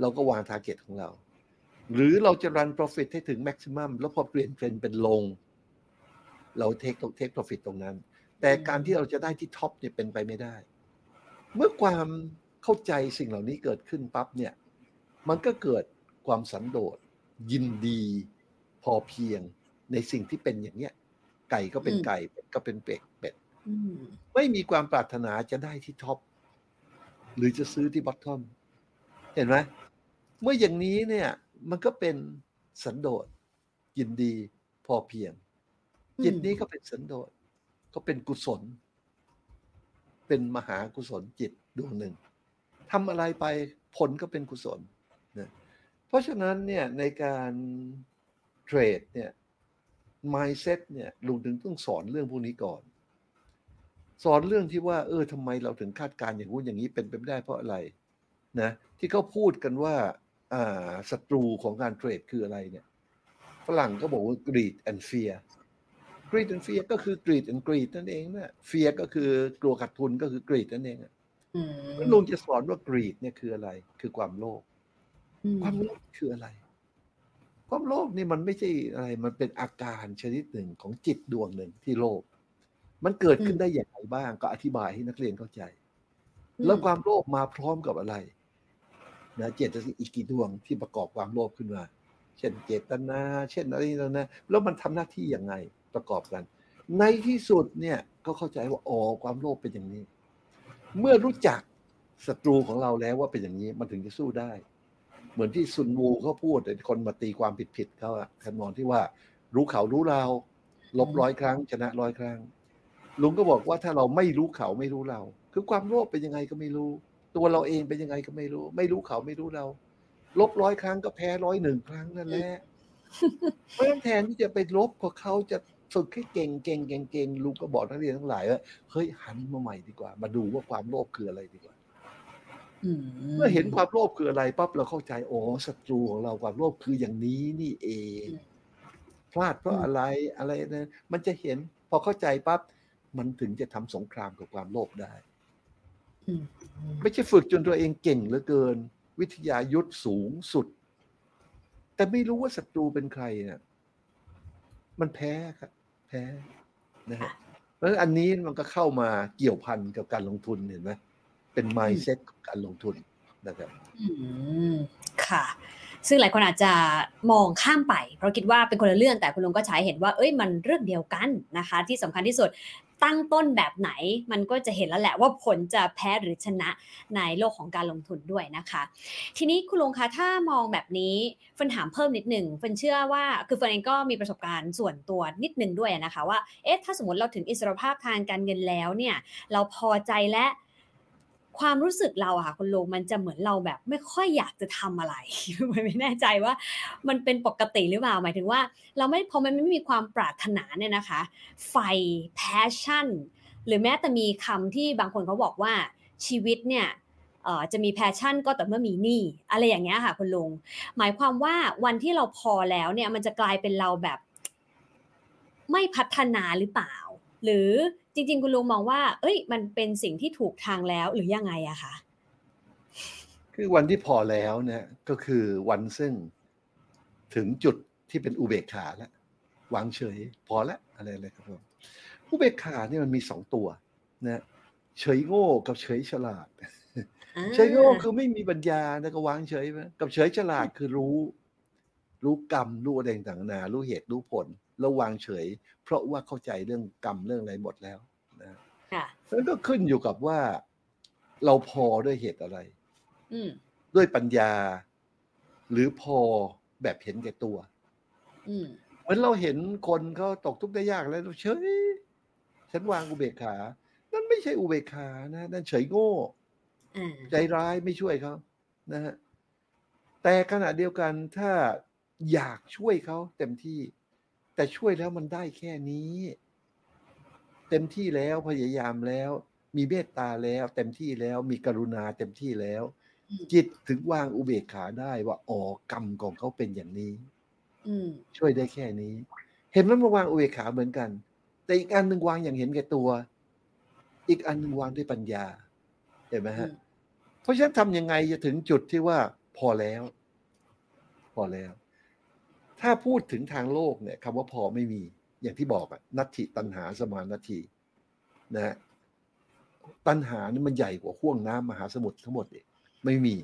เราก็วาง target ของเรา หรือเราจะ run profit ให้ถึง maximum แล้วพอเปลี่ยนเทรนเป็นลง เรา take take profit ตรงนั้น แต่การที่เราจะได้ที่ top เนี่ยเป็นไปไม่ได้ เมื่อความเข้าใจสิ่งเหล่านี้เกิดขึ้นปั๊บเนี่ย มันก็เกิดความสันโดษยินดีพอเพียงในสิ่งที่เป็นอย่างเนี้ย ไก่ก็เป็นไก่เป็ดก็เป็นเป็ดเป็ดไม่มีความปรารถนาจะได้ที่ท็อปหรือจะซื้อที่บอททอมเห็นไหมเมื่ออย่างนี้เนี่ยมันก็เป็นสันโดษยินดีพอเพียง จิตนี้ก็เป็นสันโดษ ก็เป็นกุศล เป็นมหากุศลจิตดวงหนึ่งทำอะไรไปผลก็เป็นกุศลนะเพราะฉะนั้นเนี่ยในการเทรดเนี่ย mindset เนี่ยลุงถึงต้องสอนเรื่องพวกนี้ก่อน สอนเรื่องที่ว่า เออทำไมเราถึงคาดการณ์อย่างนู้นอย่างนี้เป็นไปไม่ได้เพราะอะไรนะที่เขาพูดกันว่าอ่าศัตรูของการเทรดคืออะไรเนี่ย ฝรั่งก็บอกว่า greed and fear greed and fear ก็คือ greed and greed นั่นเองนะ fear ก็คือกลัวขาดทุนก็คือ greed นั่นเองลุงจะสอนว่า greed เนี่ยคืออะไร คือความโลภความโลภคืออะไร ความโลภนี่มันไม่ใช่อะไร มันเป็นอาการชนิดหนึ่งของจิตดวงหนึ่งที่โลภมันเกิดขึ้นได้อย่างไรบ้าง ก็อธิบายให้นักเรียนเข้าใจ แล้วความโลภมาพร้อมกับอะไรนะเจตสิกอีกกี่ดวงที่ประกอบความโลภขึ้นมา เช่นเจตนา เช่นอะไรนั่นนะแล้วมันทำหน้าที่อย่างไง ประกอบกัน ในที่สุดเนี่ยก็เข้าใจว่าอ๋อความโลภเป็นอย่างนี้ เมื่อรู้จักศัตรูของเราแล้วว่าเป็นอย่างนี้มันถึงจะสู้ได้ เหมือนที่ซุนวูเขาพูดแต่คนมาตีความผิดๆเขาอะคันมอนที่ว่า รู้เขารู้เราลบร้อยครั้ง ชนะร้อยครั้ง ลุงก็บอกว่าถ้าเราไม่รู้เขาไม่รู้เรา คือความโลภเป็นยังไงก็ไม่รู้ ตัวเราเองเป็นยังไงก็ไม่รู้ ไม่รู้เขาไม่รู้เรา ลบร้อยครั้งก็แพ้ร้อยหนึ่งครั้งนั่นแหละเพราะฉะนั้นแทนที่จะไปลบกับเขาจะ ฝึกให้เก่งเก่งเก่งเก่งลุงก็บอกนักเรียนทั้งหลายว่าเฮ้ยหันมาใหม่ดีกว่า มาดูว่าความโลภคืออะไรดีกว่าเมื่อเห็นความโลภคืออะไรปั๊บเราเข้าใจโอ้ศัตรูของเราความโลภคืออย่างนี้นี่เอง พลาดเพราะอะไรอะไรนะมันจะเห็น พอเข้าใจปั๊บมันถึงจะทำสงครามกับความโลภได้ไม่ใช่ฝึกจนตัวเองเก่งเหลือเกิน วิทยายุทธสูงสุด แต่ไม่รู้ว่าศัตรูเป็นใครเนี่ยมันแพ้ครับ แพ้นะฮะเพราะฉะนั้นอันนี้มันก็เข้ามาเกี่ยวพันกับการลงทุนเห็นไหมเป็น mindset ของการลงทุนนะครับอืมค่ะ ซึ่งหลายคนอาจจะมองข้ามไป เพราะคิดว่าเป็นคนละเรื่องแต่คุณลุงก็ใช้เห็นว่าเอ้ยมันเรื่องเดียวกันนะคะ ที่สำคัญที่สุด ตั้งต้นแบบไหน มันก็จะเห็นแล้วแหละว่าผลจะแพ้หรือชนะในโลกของการลงทุนด้วยนะคะ ทีนี้คุณลุงคะถ้ามองแบบนี้เฟินถามเพิ่มนิดหนึ่งเฟินเชื่อว่าคือเฟินเองก็มีประสบการณ์ส่วนตัวนิดหนึ่งด้วยนะคะว่าเอ๊ะถ้าสมมติเราถึงอิสรภาพทางการเงินแล้วเนี่ยเราพอใจและ ความรู้สึกเราอะค่ะคุณลุงมันจะเหมือนเราแบบไม่ค่อยอยากจะทำอะไรไม่แน่ใจว่า มันเป็นปกติหรือเปล่าหมายถึงว่า เราไม่พอมันไม่มีความปรารถนาเนี่ยนะคะ ไฟ passion หรือแม้แต่มีคำที่บางคนเขาบอกว่าชีวิตเนี่ยจะมี passion ก็ต่อเมื่อมีหนี้อะไรอย่างเงี้ยค่ะคุณลุงหมายความว่าวันที่เราพอแล้วเนี่ยมันจะกลายเป็นเราแบบ ไม่พัฒนาหรือเปล่า หรือ จริง ๆ คุณลุงมองว่า เอ้ย มันเป็นสิ่งที่ถูกทางแล้วหรือยังไงอะคะคือวันที่พอแล้วเนี่ยก็คือวันซึ่งถึงจุดที่เป็นอุเบกขาแล้ววางเฉย พอแล้วอะไรอะไรครับผมอุเบกขาเนี่ยมันมีสองตัวนะเฉยโง่กับเฉยฉลาดเฉยโง่คือไม่มีปัญญาแล้วก็วางเฉยไหมกับเฉยฉลาดคือรู้ รู้กรรมรู้อะไรต่างๆนารู้เหตุรู้ผล แล้ววางเฉย เพราะว่าเข้าใจเรื่องกรรมเรื่องอะไรหมดแล้วนะแล้วก็ขึ้นอยู่กับว่าเราพอด้วยเหตุอะไรด้วยปัญญา หรือพอแบบเห็นแก่ตัวเหมือนเราเห็นคนเขาตกทุกข์ได้ยากแล้วเฉยฉันวางอุเบกขา นั่นไม่ใช่อุเบกขานะนั่นเฉยโง่ใจร้ายไม่ช่วยเขานะฮะแต่ขณะเดียวกันถ้าอยากช่วยเขาเต็มที่ แต่ช่วยแล้วมันได้แค่นี้ เต็มที่แล้วพยายามแล้ว มีเมตตาแล้ว เต็มที่แล้วมีกรุณาเต็มที่แล้ว จิตถึงวางอุเบกขาได้ว่าอ๋อกรรมของเขาเป็นอย่างนี้อืมช่วยได้แค่นี้ เห็นไหมมาวางอุเบกขาเหมือนกัน แต่อีกอันหนึ่งวางอย่างเห็นแก่ตัว อีกอันหนึ่งวางด้วยปัญญาเห็นไหมฮะอืมเพราะฉะนั้นทำยังไงจะถึงจุดที่ว่าพอแล้ว พอแล้ว ถ้าพูดถึงทางโลกเนี่ยคำว่าพอไม่มีอย่างที่บอกอะนัตถิตัณหาสมานัตถินะฮะตัณหานี่มันใหญ่กว่าห่วงน้ำมหาสมุทรทั้งหมดอีกไม่มี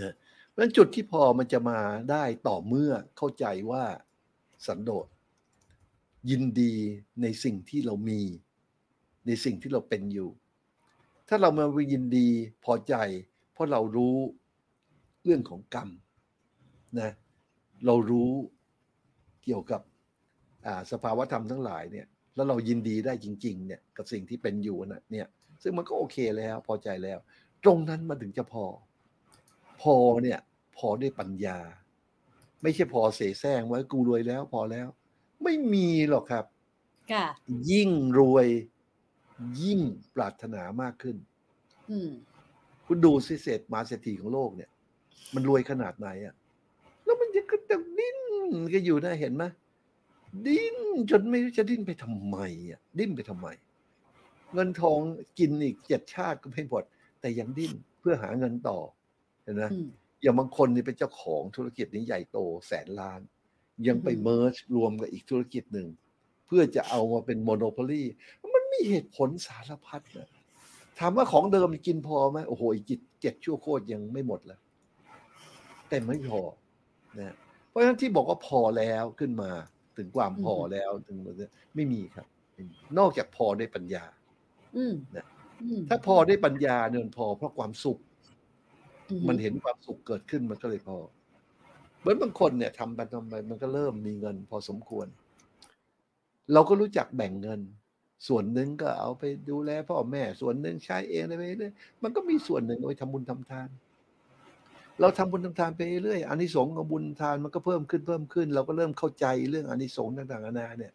นะเพราะฉะนั้นจุดที่พอมันจะมาได้ต่อเมื่อเข้าใจว่าสันโดษยินดีในสิ่งที่เรามี ในสิ่งที่เราเป็นอยู่ ถ้าเรามายินดีพอใจ เพราะเรารู้เรื่องของกรรมนะ เรารู้เกี่ยวกับอ่าสภาวธรรมทั้งหลายเนี่ย แล้วเรายินดีได้จริง ๆ เนี่ยกับสิ่งที่เป็นอยู่นะเนี่ย ซึ่งมันก็โอเคแล้วพอใจแล้ว ตรงนั้นมันถึงจะพอ พอเนี่ย พอด้วยปัญญา ไม่ใช่พอเสแสร้งว่ากูรวยแล้วพอแล้ว ไม่มีหรอกครับค่ะยิ่งรวยยิ่งปรารถนามากขึ้นอืมคุณดูสิเศรษฐมหาเศรษฐีของโลกเนี่ย มันรวยขนาดไหนอะ่ะ แล้วมันยังก็จะดิ้นก็อยู่นะเห็นไหมดิ้นจนไม่รู้จะดิ้นไปทำไมอะดิ้นไปทำไม เงินทองกินอีกเจ็ดชาติก็ไม่หมดแต่ยังดิ้นเพื่อหาเงินต่อเห็นไหมอืมอย่างบางคนนี่เป็นเจ้าของธุรกิจนี้ใหญ่โตแสนล้าน ยังไปอือหือเมิร์จรวมกับอีกธุรกิจหนึ่ง เพื่อจะเอามาเป็น monopolyมันมีเหตุผลสารพัดนะถามว่าของเดิมกินพอไหมโอ้โหอีกจิตเจ็ดชั่วโคตรยังไม่หมดเลยแต่ไม่พอ นะเพราะฉะนั้นที่บอกว่าพอแล้วขึ้นมาถึงความพอแล้วถึงไม่มีครับไม่มีนอกจากพอด้วยปัญญาอืมนะอืมถ้าพอด้วยปัญญาเนี่ยมันพอเพราะความสุขอืมันเห็นความสุขเกิดขึ้นมันก็เลยพอเหมือนบางคนเนี่ยทำไปทำไปมันก็เริ่มมีเงิน พอสมควร เราก็รู้จักแบ่งเงิน ส่วนหนึ่งก็เอาไปดูแลพ่อแม่ ส่วนหนึ่งใช้เองอะไรไปเรื่อยมันก็มีส่วนหนึ่งเอาไปทำบุญทำทาน เราทำบุญทำทานไปเรื่อยอานิสงส์ของบุญทานมันก็เพิ่มขึ้นเพิ่มขึ้น เราก็เริ่มเข้าใจเรื่องอานิสงส์ต่างๆนานาเนี่ย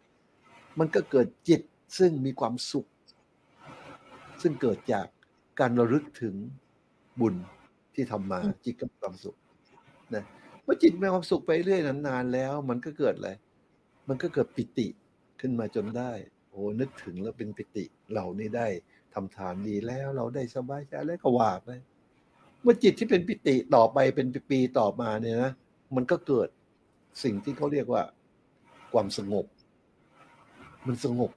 มันก็เกิดจิตซึ่งมีความสุข ซึ่งเกิดจากการระลึกถึงบุญที่ทำมาจิตก็มีความสุขนะเมื่อจิตมีความสุขไปเรื่อยนานๆแล้ว มันก็เกิดอะไรมันก็เกิดปิติขึ้นมาจนได้โอ้นึกถึงแล้วเป็นปิติเรานี่ได้ทำทานดีแล้วเราได้สบายใจแล้วก็ว่าไปเมื่อจิตที่เป็นปิติต่อไปเป็นปีต่อมาเนี่ยนะมันก็เกิดสิ่งที่เขาเรียกว่า ความสงบ มันสงบ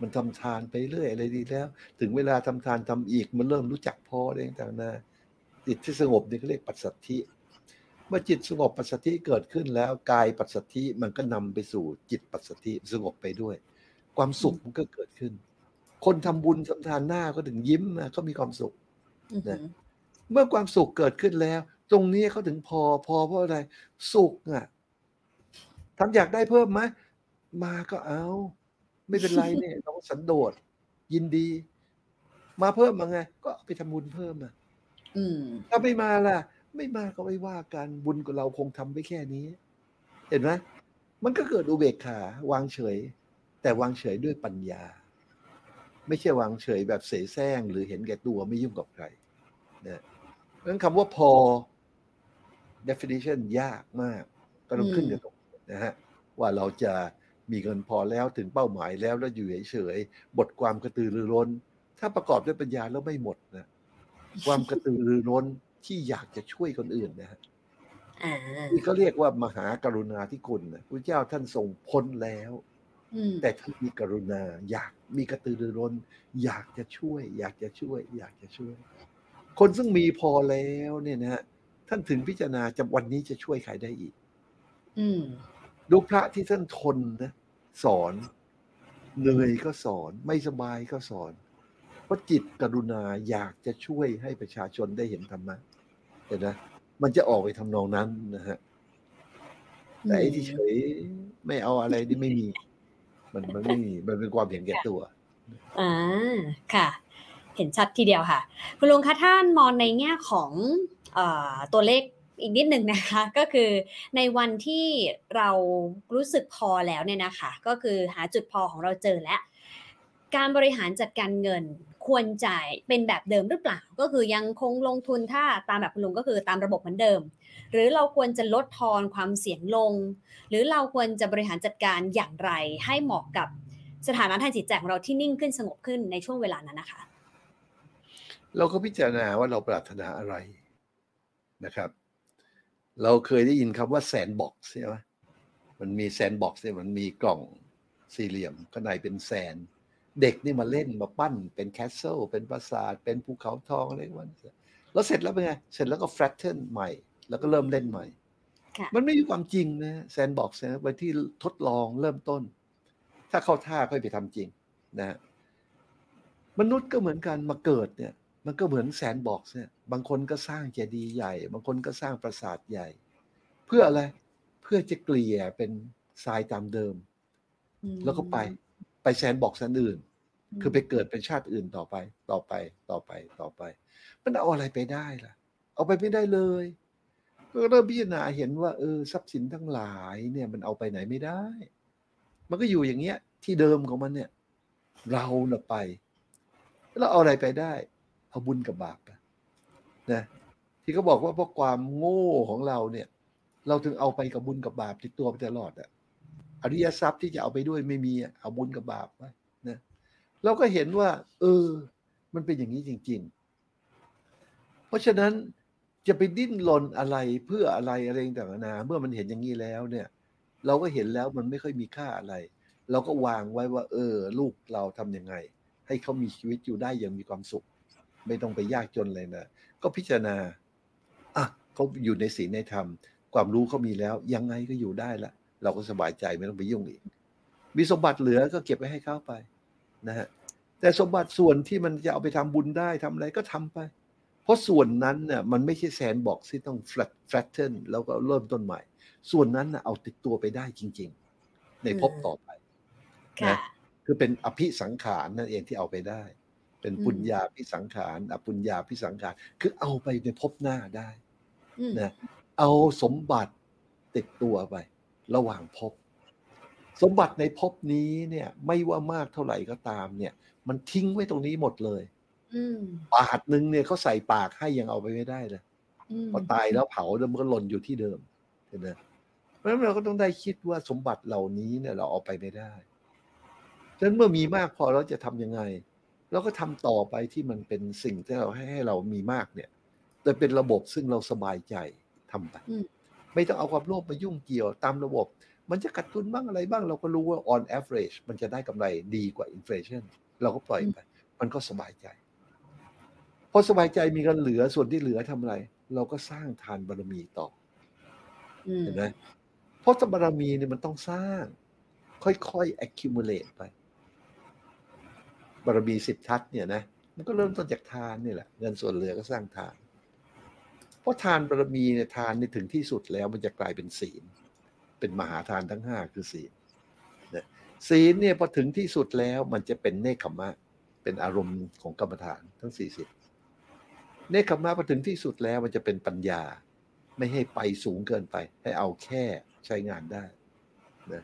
มันทำทานไปเรื่อยอะไรดีแล้ว ถึงเวลาทำทานทำอีก มันเริ่มรู้จักพออะไรต่างๆนะจิตที่สงบนี่เขาเรียกปัสสัทธิ เมื่อจิตสงบปัสสัทธิเกิดขึ้นแล้วกายปัสสัทธิมันก็นำไปสู่จิตปัสสัทธิสงบไปด้วย ความสุขมันก็เกิดขึ้น คนทำบุญทำทานหน้าก็ถึงยิ้มนะเขามีความสุขอือหือ เมื่อความสุขเกิดขึ้นแล้ว ตรงนี้เขาถึงพอพอเพราะอะไร สุขอะทำอยากได้เพิ่มไหมมาก็เอา ไม่เป็นไรเนี่ยเราก็สันโดษยินดี มาเพิ่มมาไง ก็เอาไปทำบุญเพิ่มอะอืมถ้าไม่มาล่ะ ไม่มาก็ไม่ว่ากันบุญของเราคงทำไปแค่นี้ เห็นไหมมันก็เกิดอุเบกขาวางเฉย แต่วางเฉยด้วยปัญญา ไม่ใช่วางเฉยแบบเสแสร้งหรือเห็นแก่ตัวไม่ยุ่งกับใครนะ เพราะฉะนั้นคำว่าพอ definition ยากมาก ก็ต้องขึ้นกับตรงนี้นะฮะว่าเราจะมีเงินพอแล้วถึงเป้าหมายแล้วแล้วอยู่เฉยๆบทความกระตือรือร้น ถ้าประกอบด้วยปัญญาแล้วไม่หมดนะความกระตือรือร้นที่อยากจะช่วยคนอื่นนะฮะอ่านี่เขาเรียกว่ามหากรุณาธิคุณนะพระเจ้าท่านทรงพ้นแล้วอืมแต่ท่านมีกรุณา อยากมีกระตือรือร้น อยากจะช่วย อยากจะช่วย อยากจะช่วย คนซึ่งมีพอแล้วเนี่ยนะฮะท่านถึงพิจารณาจะวันนี้จะช่วยใครได้อีกอืมดูพระที่ท่านทนนะสอนเหนื่อยก็สอน ไม่สบายก็สอน เพราะจิตกรุณาอยากจะช่วยให้ประชาชนได้เห็นธรรมะเห็นนะมันจะออกไปทำนองนั้นนะฮะแต่ไอ้ที่เฉยไม่เอาอะไรนี่ไม่มี มันมันไม่มีมันเป็นความเห็นแก่ตัว อ่าค่ะ เห็นชัดทีเดียวค่ะ คุณลุงคะท่านมองในแง่ของอตัวเลขอีกนิดหนึ่งนะคะ ก็คือในวันที่เรารู้สึกพอแล้วเนี่ยนะคะ ก็คือหาจุดพอของเราเจอแล้ว การบริหารจัดการเงินควรจ่ายเป็นแบบเดิมหรือเปล่า ก็คือยังคงลงทุนถ้าตามแบบคุณลุงก็คือตามระบบเหมือนเดิม หรือเราควรจะลดทอนความเสี่ยงลง หรือเราควรจะบริหารจัดการอย่างไรให้เหมาะกับสถานะทางจิตใจของเราที่นิ่งขึ้นสงบขึ้นในช่วงเวลานั้นนะคะ เราก็พิจารณาว่าเราปรารถนาอะไรนะครับ เราเคยได้ยินคำว่า sandbox ใช่ไหมมันมี sandbox เนี่ยมันมีกล่องสี่เหลี่ยมข้างในเป็น sand เด็กนี่มาเล่นมาปั้นเป็น castle เป็นปราสาท เป็นภูเขาทองอะไรวันแล้วเสร็จแล้วเป็นไง เสร็จแล้วก็ flatten ใหม่ แล้วก็เริ่มเล่นใหม่ค่ะมันไม่มีความจริงนะ sandbox นะไว้ที่ทดลองเริ่มต้น ถ้าเข้าท่าค่อยไปทำจริงนะฮะมนุษย์ก็เหมือนกันมาเกิดเนี่ย มันก็เหมือน sandbox เนี่ยบางคนก็สร้างเจดีย์ใหญ่ บางคนก็สร้างปราสาทใหญ่ เพื่ออะไร เพื่อจะเกลี่ยเป็นทรายตามเดิม แล้วก็ไปไป sandbox อันอื่น คือไปเกิดเป็นชาติอื่นต่อไป ต่อไปต่อไปต่อไป มันเอาอะไรไปได้ล่ะ เอาไปไม่ได้เลยก็เริ่มพิจารณาเห็นว่า เออทรัพย์สินทั้งหลายเนี่ย มันเอาไปไหนไม่ได้ มันก็อยู่อย่างเงี้ย ที่เดิมของมันเนี่ย เราเน่ะไป แล้วเอาอะไรไปได้ เอบุญกับบาปนะที่เขาบอกว่าเพราะความโง่ของเราเนี่ย เราถึงเอาไปกับบุญกับบาปติดตัวไปตลอดอะอริยทรัพย์ที่จะเอาไปด้วยไม่มีอะเอาบุญกับบาปไว้นะเราก็เห็นว่า เออ มันเป็นอย่างนี้จริง ๆ เพราะฉะนั้นจะไปดิ้นรนอะไรเพื่ออะไรอะไรต่างๆนานาเมื่อมันเห็นอย่างนี้แล้วเนี่ย เราก็เห็นแล้วมันไม่ค่อยมีค่าอะไร เราก็วางไว้ว่า เออ ลูกเราทำยังไง ให้เขามีชีวิตอยู่ได้อย่างมีความสุข ไม่ต้องไปยากจนเลยนะก็พิจารณาอะเขาอยู่ในศีลในธรรม ความรู้เขามีแล้ว ยังไงก็อยู่ได้ละเราก็สบายใจไม่ต้องไปยุ่งอีก มีสมบัติเหลือก็เก็บไว้ให้เขาไปนะฮะแต่สมบัติส่วนที่มันจะเอาไปทำบุญได้ทำอะไรก็ทำไป เพราะส่วนนั้นเนี่ยมันไม่ใช่แซนบอกที่ต้อง flat flatten แล้วก็เริ่มต้นใหม่ ส่วนนั้นนะเอาติดตัวไปได้จริง ๆ ในภพต่อไปค่ะคือเป็นอภิสังขารนั่นเองที่เอาไปได้ เป็นอืมปุญญาพิสังขารอปุญญาพิสังขารคือเอาไปในภพหน้าได้อืมนะเอาสมบัติติดตัวไป ระหว่างภพสมบัติในภพนี้เนี่ย ไม่ว่ามากเท่าไหร่ก็ตามเนี่ย มันทิ้งไว้ตรงนี้หมดเลยอืมบาทหนึ่งเนี่ยเขาใส่ปากให้ยังเอาไปไม่ได้เลยอืมพอตายแล้วเผาแล้วมันก็หล่นอยู่ที่เดิมเห็นไหมเพราะฉะนั้นเราก็ต้องได้คิดว่าสมบัติเหล่านี้เนี่ย เราเอาไปไม่ได้ฉะนั้นเมื่อมีมากพอเราจะทำยังไง เราก็ทำต่อไปที่มันเป็นสิ่งที่เราให้ให้เรามีมากเนี่ยแต่เป็นระบบซึ่งเราสบายใจทำไปอืมไม่ต้องเอาความโลภมายุ่งเกี่ยวตามระบบ มันจะกัดทุนบ้างอะไรบ้างเราก็รู้ว่า on average มันจะได้กำไรดีกว่า inflation เราก็ปล่อยไป มันก็สบายใจพอสบายใจมีเงินเหลือส่วนที่เหลือทำอะไร เราก็สร้างทานบารมีต่ออืมเห็นไหมเพราะบารมีเนี่ยมันต้องสร้าง ค่อยๆ accumulate ไป บารมีสิบทัศเนี่ยนะมันก็เริ่มต้นจากทานนี่แหละเงินส่วนเหลือก็สร้างทาน เพราะทานบารมีเนี่ยทานในถึงที่สุดแล้วมันจะกลายเป็นศีล เป็นมหาทานทั้งห้าคือศีลนะศีลเนี่ยพอถึงที่สุดแล้วมันจะเป็นเนคขมะ เป็นอารมณ์ของกรรมฐานทั้งสี่สิบเนคขมมะพอถึงที่สุดแล้วมันจะเป็นปัญญา ไม่ให้ไปสูงเกินไป ให้เอาแค่ใช้งานได้นะ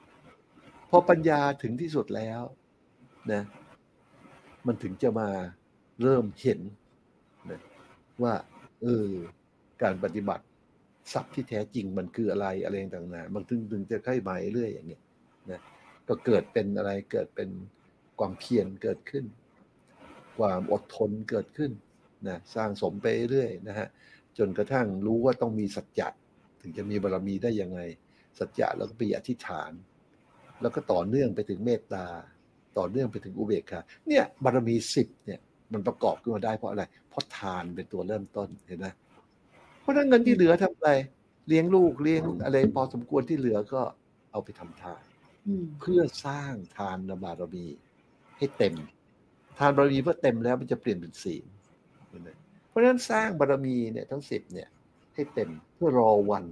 พอปัญญาถึงที่สุดแล้วนะ มันถึงจะมาเริ่มเห็นนะว่าเออการปฏิบัติทรัพย์ที่แท้จริงมันคืออะไรอะไรต่างๆมันถึงถึงจะค่อยมาเรื่อยอย่างเงี้ยนะก็เกิดเป็นอะไรเกิดเป็นความเพียรเกิดขึ้น ความอดทนเกิดขึ้นนะสร้างสมไปเรื่อยนะฮะจนกระทั่งรู้ว่าต้องมีสัจจะถึงจะมีบารมีได้ยังไง สัจจะแล้วก็ไปอธิษฐาน แล้วก็ต่อเนื่องไปถึงเมตตา ต่อเนื่องไปถึงอุเบกขาเนี่ยบารมีสิบเนี่ยมันประกอบขึ้นมาได้เพราะอะไร เพราะทานเป็นตัวเริ่มต้นเห็นไหมเพราะฉะนั้นเงินที่เหลือทำอะไร เลี้ยงลูกเลี้ยงอะไรพอสมควรที่เหลือก็เอาไปทำทานอืมเพื่อสร้างทานบารมีให้เต็ม ทานบารมีเพื่อเต็มแล้วมันจะเปลี่ยนเป็นศีลเห็นไหมเพราะฉะนั้นสร้างบารมีเนี่ยทั้งสิบเนี่ย ให้เต็มเพื่อรอวัน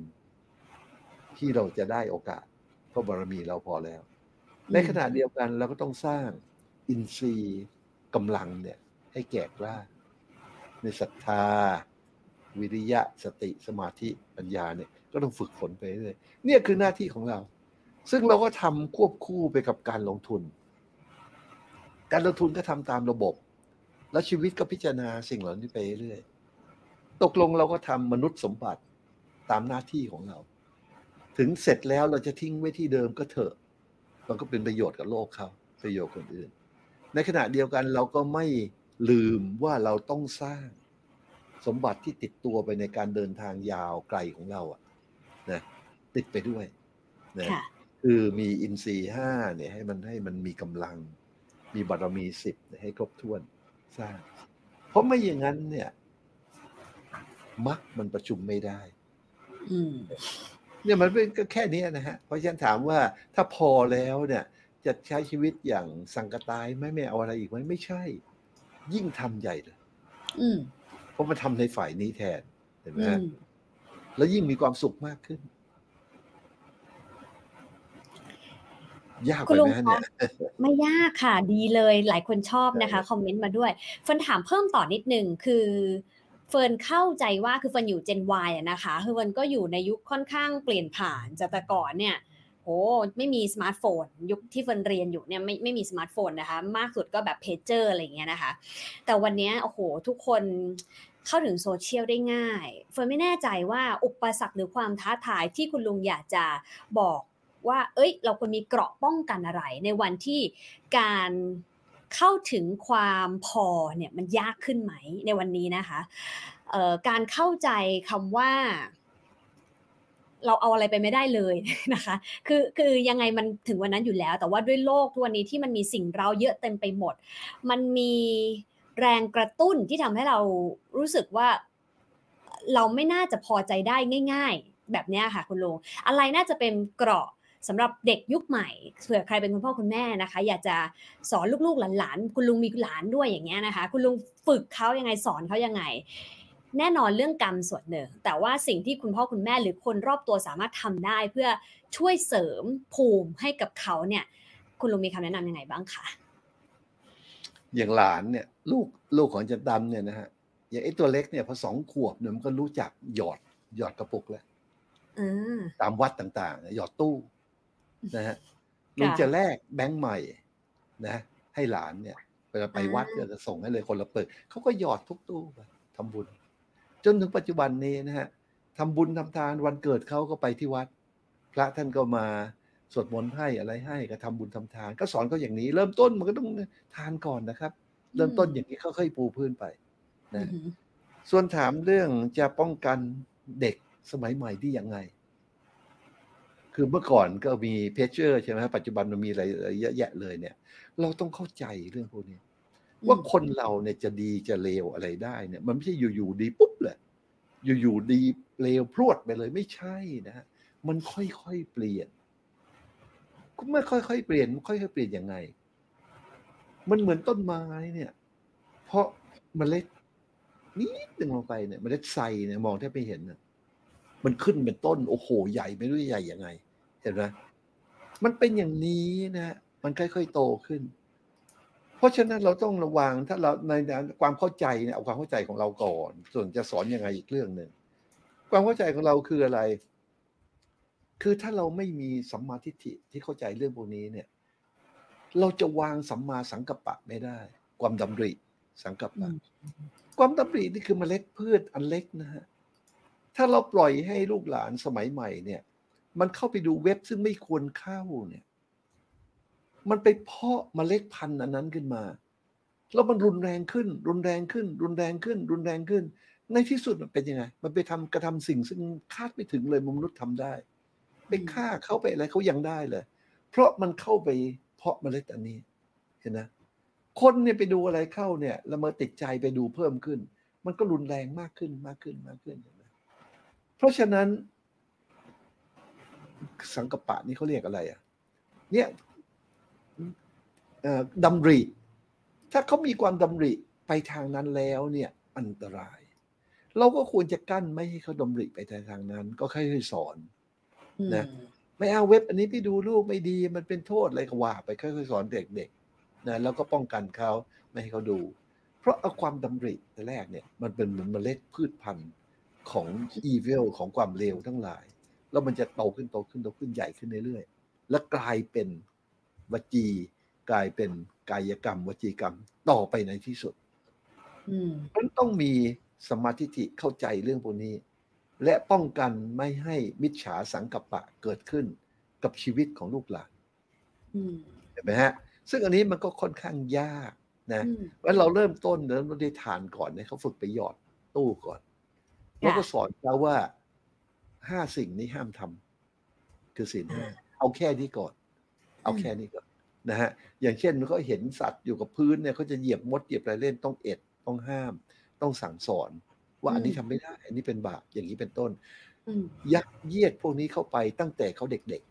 ที่เราจะได้โอกาสเพราะบารมีเราพอแล้ว ในขณะเดียวกันเราก็ต้องสร้างอินทรีย์กำลังเนี่ย ให้แก่กล้า ในศรัทธา วิริยะสติสมาธิปัญญาเนี่ย ก็ต้องฝึกฝนไปเรื่อยเนี่ยคือหน้าที่ของเรา ซึ่งเราก็ทำควบคู่ไปกับการลงทุน การลงทุนก็ทำตามระบบ แล้วชีวิตก็พิจารณาสิ่งเหล่านี้ไปเรื่อยตกลงเราก็ทำมนุษย์สมบัติตามหน้าที่ของเรา ถึงเสร็จแล้วเราจะทิ้งไว้ที่เดิมก็เถอะ มันก็เป็นประโยชน์กับโลกเขาประโยชน์คนอื่น ในขณะเดียวกันเราก็ไม่ลืมว่าเราต้องสร้าง สมบัติที่ติดตัวไปในการเดินทางยาวไกลของเราอะนะติดไปด้วยนะค่ะคือมีอินทรีย์ห้าเนี่ยให้มันให้มันมีกำลัง มีบารมีสิบให้ครบถ้วนสร้าง เพราะไม่อย่างนั้นเนี่ยมักมันประชุมไม่ได้อืม เนี่ยมันเป็นก็แค่เนี้ยนะฮะเพราะฉะนั้นถามว่าถ้าพอแล้วเนี่ย จะใช้ชีวิตอย่างสังกตายไหมไม่เอาอะไรอีกไหมไม่ใช่ ยิ่งทำใหญ่เลยอืมเพราะมันทำในฝ่ายนี้แทนเห็นไหมอืฮะมแล้วยิ่งมีความสุขมากขึ้น ยากคุไปณลุงไหมฮะเนี่ยไม่ยากค่ะ ดีเลยหลายคนชอบนะคะใช่คอมเมนต์มาด้วยเฟิร์นถามเพิ่มต่อนิดนึงคือ เฟิร์นเข้าใจว่าคือเฟิร์นอยู่ Gen Y อะนะคะคือเฟิร์นก็อยู่ในยุคค่อนข้างเปลี่ยนผ่านจากแต่ก่อนเนี่ยโอ้ไม่มีสมาร์ทโฟน ยุคที่เฟิร์นเรียนอยู่เนี่ยไม่ไม่มีสมาร์ทโฟนนะคะ มากสุดก็แบบเพจเจอร์อะไรอย่างเงี้ยนะคะ แต่วันเนี้ยโอ้โหทุกคนเข้าถึงโซเชียลได้ง่าย เฟิร์นไม่แน่ใจว่าอุปสรรคหรือความท้าทายที่คุณลุงอยากจะบอกว่า เอ้ย เราควรมีเกราะป้องกันอะไรในวันที่การ เข้าถึงความพอเนี่ยมันยากขึ้นไหมในวันนี้นะคะการเข้าใจคำว่า เราเอาอะไรไปไม่ได้เลยนะคะ คือคือยังไงมันถึงวันนั้นอยู่แล้ว แต่ว่าด้วยโลกทุกวันนี้ที่มันมีสิ่งเราเยอะเต็มไปหมด มันมีแรงกระตุ้นที่ทำให้เรารู้สึกว่าเราไม่น่าจะพอใจได้ง่าย ๆ แบบนี้ค่ะคุณลุงอะไรน่าจะเป็นเกราะ สำหรับเด็กยุคใหม่เผื่อใครเป็นคุณพ่อคุณแม่นะคะ อยากจะสอนลูกๆหลานๆคุณลุงมีหลานด้วยอย่างเงี้ยนะคะ คุณลุงฝึกเขายังไงสอนเขายังไง แน่นอนเรื่องกรรมส่วนหนึ่ง แต่ว่าสิ่งที่คุณพ่อคุณแม่หรือคนรอบตัวสามารถทำได้ เพื่อช่วยเสริมภูมิให้กับเขาเนี่ย คุณลุงมีคำแนะนำยังไงบ้างคะอย่างหลานเนี่ย ลูกลูกของอาจันดำเนี่ยนะฮะอย่างไอ้ตัวเล็กเนี่ยพอสองขวบเนี่ยมันก็รู้จักหยอดหยอดกระปุกแล้วอ่าตามวัดต่างๆ หยอดตู้ นะฮะลุงจะแลกแบงค์ใหม่นะ ให้หลานเนี่ยเวลาไปวัดก็จะส่งให้เลยคนละเปิดเขาก็หยอดทุกตู้ไปทำบุญ จนถึงปัจจุบันนี้นะฮะทำบุญทำทานวันเกิดเขาก็ไปที่วัด พระท่านก็มาสวดมนต์ให้อะไรให้ก็ทำบุญทำทาน ก็สอนเขาอย่างนี้ เริ่มต้นมันก็ต้องทานก่อนนะครับ เริ่มต้นอย่างนี้ค่อยๆปูพื้นไปอืนะอหือส่วนถามเรื่องจะป้องกันเด็กสมัยใหม่ที่ยังไง คือเมื่อก่อนก็มีเพจเจอร์ใช่ไหมปัจจุบันมันมีอะไรเยอะแยะเลยเนี่ย เราต้องเข้าใจเรื่องพวกนี้ว่าคนเราเนี่ยจะดีจะเลวอะไรได้เนี่ย มันไม่ใช่อยู่ๆดีปุ๊บเลยอยู่ๆดีเลวพรวดไปเลยไม่ใช่นะฮะมันค่อยๆเปลี่ยนเมื่อค่อยๆเปลี่ยนมันค่อยๆเปลี่ยนยังไง มันเหมือนต้นไม้เนี่ย เพราะเมล็ดนิดหนึ่งลงไปเนี่ยเมล็ดไทรเนี่ยมองแทบไม่เห็นนะมันขึ้นเป็นต้นโอ้โหใหญ่ไม่รู้ใหญ่ยังไงเห็นไหมมันเป็นอย่างนี้นะ มันค่อยๆโตขึ้น เพราะฉะนั้นเราต้องระวังถ้าเราในความเข้าใจเนี่ยเอาความเข้าใจของเราก่อน ส่วนจะสอนยังไงอีกเรื่องหนึ่งความเข้าใจของเราคืออะไร คือถ้าเราไม่มีสัมมาทิฏฐิที่เข้าใจเรื่องพวกนี้เนี่ย เราจะวางสัมมาสังกัปปะไม่ได้ ความดำริสังกัปปะความดำรินี่คือเมล็ดพืชอันเล็กนะฮะถ้าเราปล่อยให้ลูกหลานสมัยใหม่เนี่ย มันเข้าไปดูเว็บซึ่งไม่ควรเข้าเนี่ย มันไปเพาะเมล็ดพันธุ์อันนั้นขึ้นมา แล้วมันรุนแรงขึ้น รุนแรงขึ้น รุนแรงขึ้น รุนแรงขึ้น ในที่สุดมันเป็นยังไง มันไปทำกระทำสิ่งซึ่งคาดไม่ถึงเลยมนุษย์ทำได้ ไปฆ่าเขาไปอะไรเขายังได้เลย เพราะมันเข้าไปเพาะเมล็ดอันนี้ เห็นนะคนเนี่ยไปดูอะไรเข้าเนี่ยแล้วมาติดใจไปดูเพิ่มขึ้น มันก็รุนแรงมากขึ้นมากขึ้นมากขึ้นเห็นไหมเพราะฉะนั้น สังกปะนี่เขาเรียกอะไรอะ เนี่ยเอ่อดำริ ถ้าเขามีความดำริไปทางนั้นแล้วเนี่ยอันตราย เราก็ควรจะกั้นไม่ให้เขาดำริไปทางนั้น ก็ค่อยๆสอนนะไม่เอาเว็บอันนี้ไปดูลูกไม่ดีมันเป็นโทษอะไรก็ว่าไปค่อยๆสอนเด็กๆนะแล้วก็ป้องกันเขาไม่ให้เขาดู เพราะเอาความดำริแต่แรกเนี่ย มันเป็นเหมือนเมล็ดพืชพันธุ์ของอีเวลของความเลวทั้งหลาย แล้วมันจะโตขึ้นโตขึ้นโตขึ้นใหญ่ขึ้นเรื่อยๆ และกลายเป็นวจี กลายเป็นกายกรรม วจีกรรมต่อไปในที่สุดอืมมันต้องมีสมาธิิเข้าใจเรื่องพวกนี้ และป้องกันไม่ให้มิจฉาสังกัปปะเกิดขึ้นกับชีวิตของลูกหลานอืมเห็นไหมฮะ ซึ่งอันนี้มันก็ค่อนข้างยากนะอืมว่าเราเริ่มต้นเริ่มต้นด้วยฐานก่อนเนี่ยเขาฝึกไปหยอดตู้ก่อน แล้วก็สอนเขาว่า ห้าสิ่งนี้ห้ามทำคือศีลห้าเอาแค่นี้ก่อน เอาแค่นี้ก่อนนะฮะอย่างเช่นมันก็เห็นสัตว์อยู่กับพื้นเนี่ยเขาจะเหยียบมดเหยียบอะไรเล่นต้องเอ็ดต้องห้าม ต้องสั่งสอน ว่าอันนี้ทำไม่ได้ อันนี้เป็นบาปอย่างนี้เป็นต้นอืมยักเยียดพวกนี้เข้าไปตั้งแต่เขาเด็ก